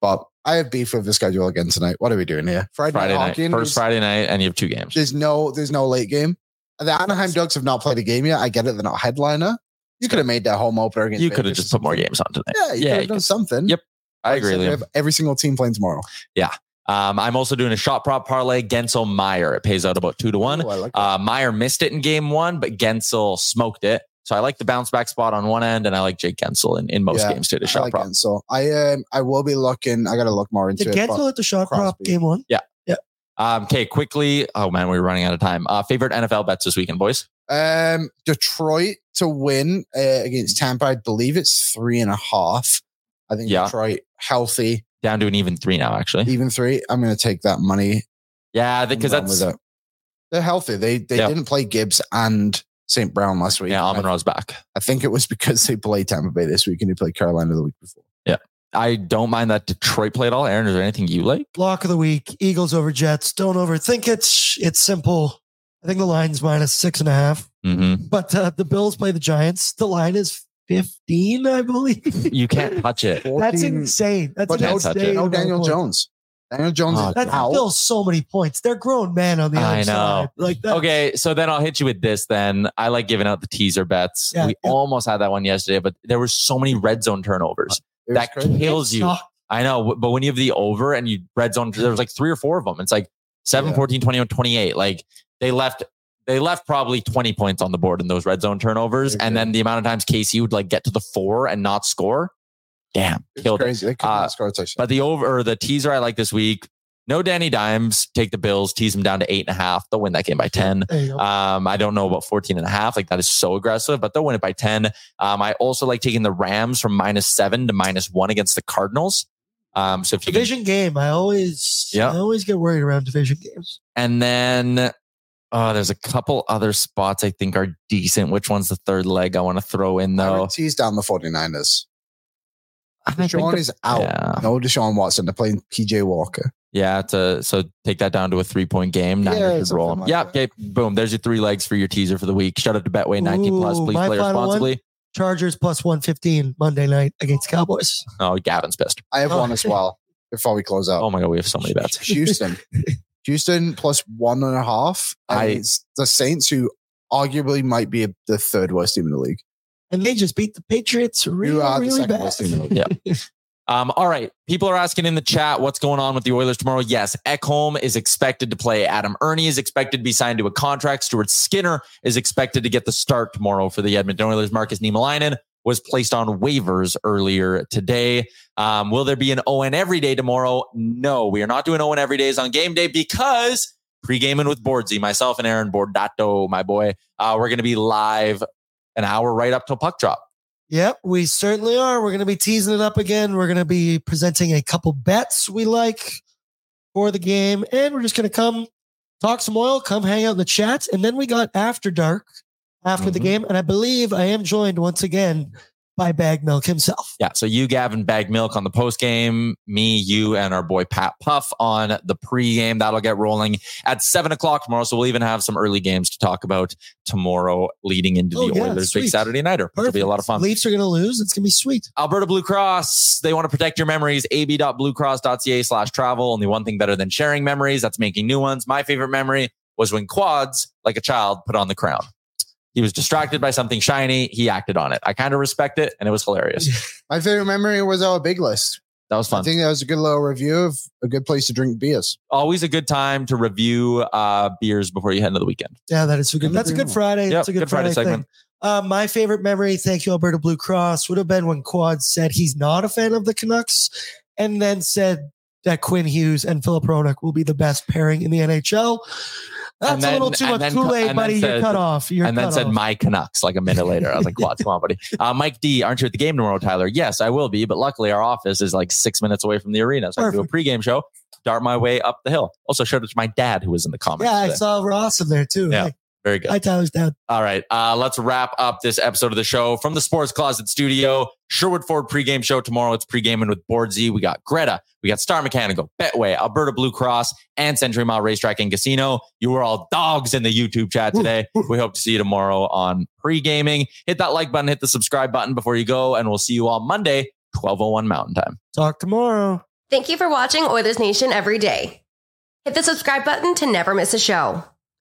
But I have beef with the schedule again tonight. What are we doing here? Friday, Friday night night, first Friday night, and you have two games. there's no there's no late game. The Anaheim Ducks have not played a game yet. I get it; they're not headliner. You could have made that home opener against. You could have just put more games on tonight. Yeah, you Yeah, could have done something. Yep. I Like agree we have every single team playing tomorrow. Yeah. Um, I'm also doing a shot prop parlay. Guentzel Meier. It pays out about two to one. Ooh, like. Uh, Meier missed it in game one, but Guentzel smoked it. So I like the bounce back spot on one end, and I like Jake Guentzel in, in most Yeah, games too. The I shot like prop. So I um I will be looking. I got to look more into Did it. Gensel at the shot prop game one? Yeah. Yeah. Um, okay, quickly. Oh man, we're running out of time. Uh, favorite NFL bets this weekend, boys. Um, Detroit to win uh, against Tampa. I believe it's three and a half. I think Yeah. Detroit healthy, Down to an even three now, actually. even three. I'm going to take that money Yeah, because and that's they're healthy. They they Yeah. didn't play Gibbs and St. Brown last week. yeah. I, Amon Ra's back. I think it was because they played Tampa Bay this week and they played Carolina the week before. Yeah. I don't mind that Detroit play at all. Aaron, is there anything you like? Lock of the week: Eagles over Jets. Don't overthink it. It's simple. I think the line's minus six and a half. Mm-hmm. But uh, the Bills play the Giants. The line is 15, I believe. You can't touch it. That's insane. That's But an no, insane no Daniel points. Jones. Daniel Jones Oh, is That's out. still so many points. They're grown men on the other I know. side. Like that. Okay, so then I'll hit you with this. Then I like giving out the teaser bets. Yeah, we yeah. almost had that one yesterday, but there were so many red zone turnovers It that crazy. kills you. I know, but when you have the over and you red zone, there was like three or four of them. It's like 7, Yeah. 14, 21, 28. Like they left, they left probably 20 points on the board in those red zone turnovers. Very And then the amount of times Casey would like get to the four and not score. Damn, It's killed it. crazy. They Uh, score. But the over or the teaser I like this week. No Danny Dimes. Take the Bills, tease them down to eight and a half. They'll win that game by 10. There you go. Um, I don't know about 14 and a half. Like that is so aggressive, but they'll win it by 10. Um, I also like taking the Rams from minus seven to minus one against the Cardinals. Um, so if you can, division game. I always, Yeah. I always get worried around division games. and then uh, there's a couple other spots I think are decent. Which one's the third leg I want to throw in though? would tease down the 49ers. I think Deshaun the- is out. Yeah. No Deshaun Watson. They're playing PJ Walker. Yeah, to so take that down to a three point game. Yeah, Niners should something roll 'em. like yeah, okay, boom. There's your three legs for your teaser for the week. Shout out to Betway 19 plus. Please play final one? responsibly. Chargers plus 115 Monday night against Cowboys. Oh, Gavin's pissed. I have Oh. one as well before we close out. Oh my god, we have so many bets. Houston. Houston plus one and a half. And I- it's the Saints who arguably might be the third worst team in the league. And they just beat the Patriots really, Who are really second bad. worst team in the league. Yeah. Um, all right. People are asking in the chat what's going on with the Oilers tomorrow. Yes, Ekholm is expected to play. Adam Erne is expected to be signed to a contract. Stuart Skinner is expected to get the start tomorrow for the Edmonton Oilers. Markus Niemelainen was placed on waivers earlier today. Um, will there be an Owen every day tomorrow? No, we are not doing Owen every days on game day because pre-gaming with Boardsy, myself and Aaron Bordato, my boy, uh, we're going to be live an hour right up till puck drop. Yep, we certainly are. We're going to be teasing it up again. We're going to be presenting a couple bets we like for the game. And we're just going to come talk some oil, come hang out in the chat. And then we got After Dark after the Mhm. game. And I believe I am joined once again by Bag Milk himself. Yeah. So you, Gavin, bag milk on the post game. Me, you, and our boy Pat Puff on the pre-game. That'll get rolling at seven o'clock tomorrow. So we'll even have some early games to talk about tomorrow, leading into Oh, the yeah, Oilers' big. Saturday nighter. It'll be a lot of fun. Leafs are going to lose. It's going to be sweet. Alberta Blue Cross, they want to protect your memories. ab.bluecross.ca slash travel. Only one thing better than sharing memories. That's making new ones. My favorite memory was when Quads, like a child, put on the crown. He was distracted by something shiny. He acted on it. I kind of respect it, and it was hilarious. My favorite memory was our big list. That was fun. I think that was a good little review of a good place to drink beers. Always a good time to review uh, beers before you head into the weekend. Yeah, that is a good. That's a good Friday. Yep, That's a good, good Friday Friday, segment. Uh, my favorite memory, thank you, Alberta Blue Cross, would have been when Quad said he's not a fan of the Canucks, and then said that Quinn Hughes and Filip Hronek will be the best pairing in the NHL. That's And a little too much then- Kool Aid, then buddy. You're cut off. You're and then said off. my Canucks like a minute later. I was like, Quads, come on, buddy. Uh, Mike D, aren't you at the game tomorrow, Tyler? Yes, I will be. But luckily, our office is like six minutes away from the arena. So I can do a pregame show, dart my way up the hill. Also, shout out to my dad who was in the comments. Yeah, I saw Ross in there too. Yeah, Hey, very good. Hi, Tyler's dad. All right, uh, let's wrap up this episode of the show from the Sports Closet Studio. Sherwood Ford pregame show tomorrow. It's pregaming with Boardsy. We got Greta, we got Star Mechanical, Betway, Alberta Blue Cross, and Century Mile Racetrack and Casino. You were all dogs in the YouTube chat today. we hope to see you tomorrow on pregaming. Hit that like button, hit the subscribe button before you go, and we'll see you all Monday, 1201 Mountain Time. Talk tomorrow. Thank you for watching Oilers Nation every day. Hit the subscribe button to never miss a show.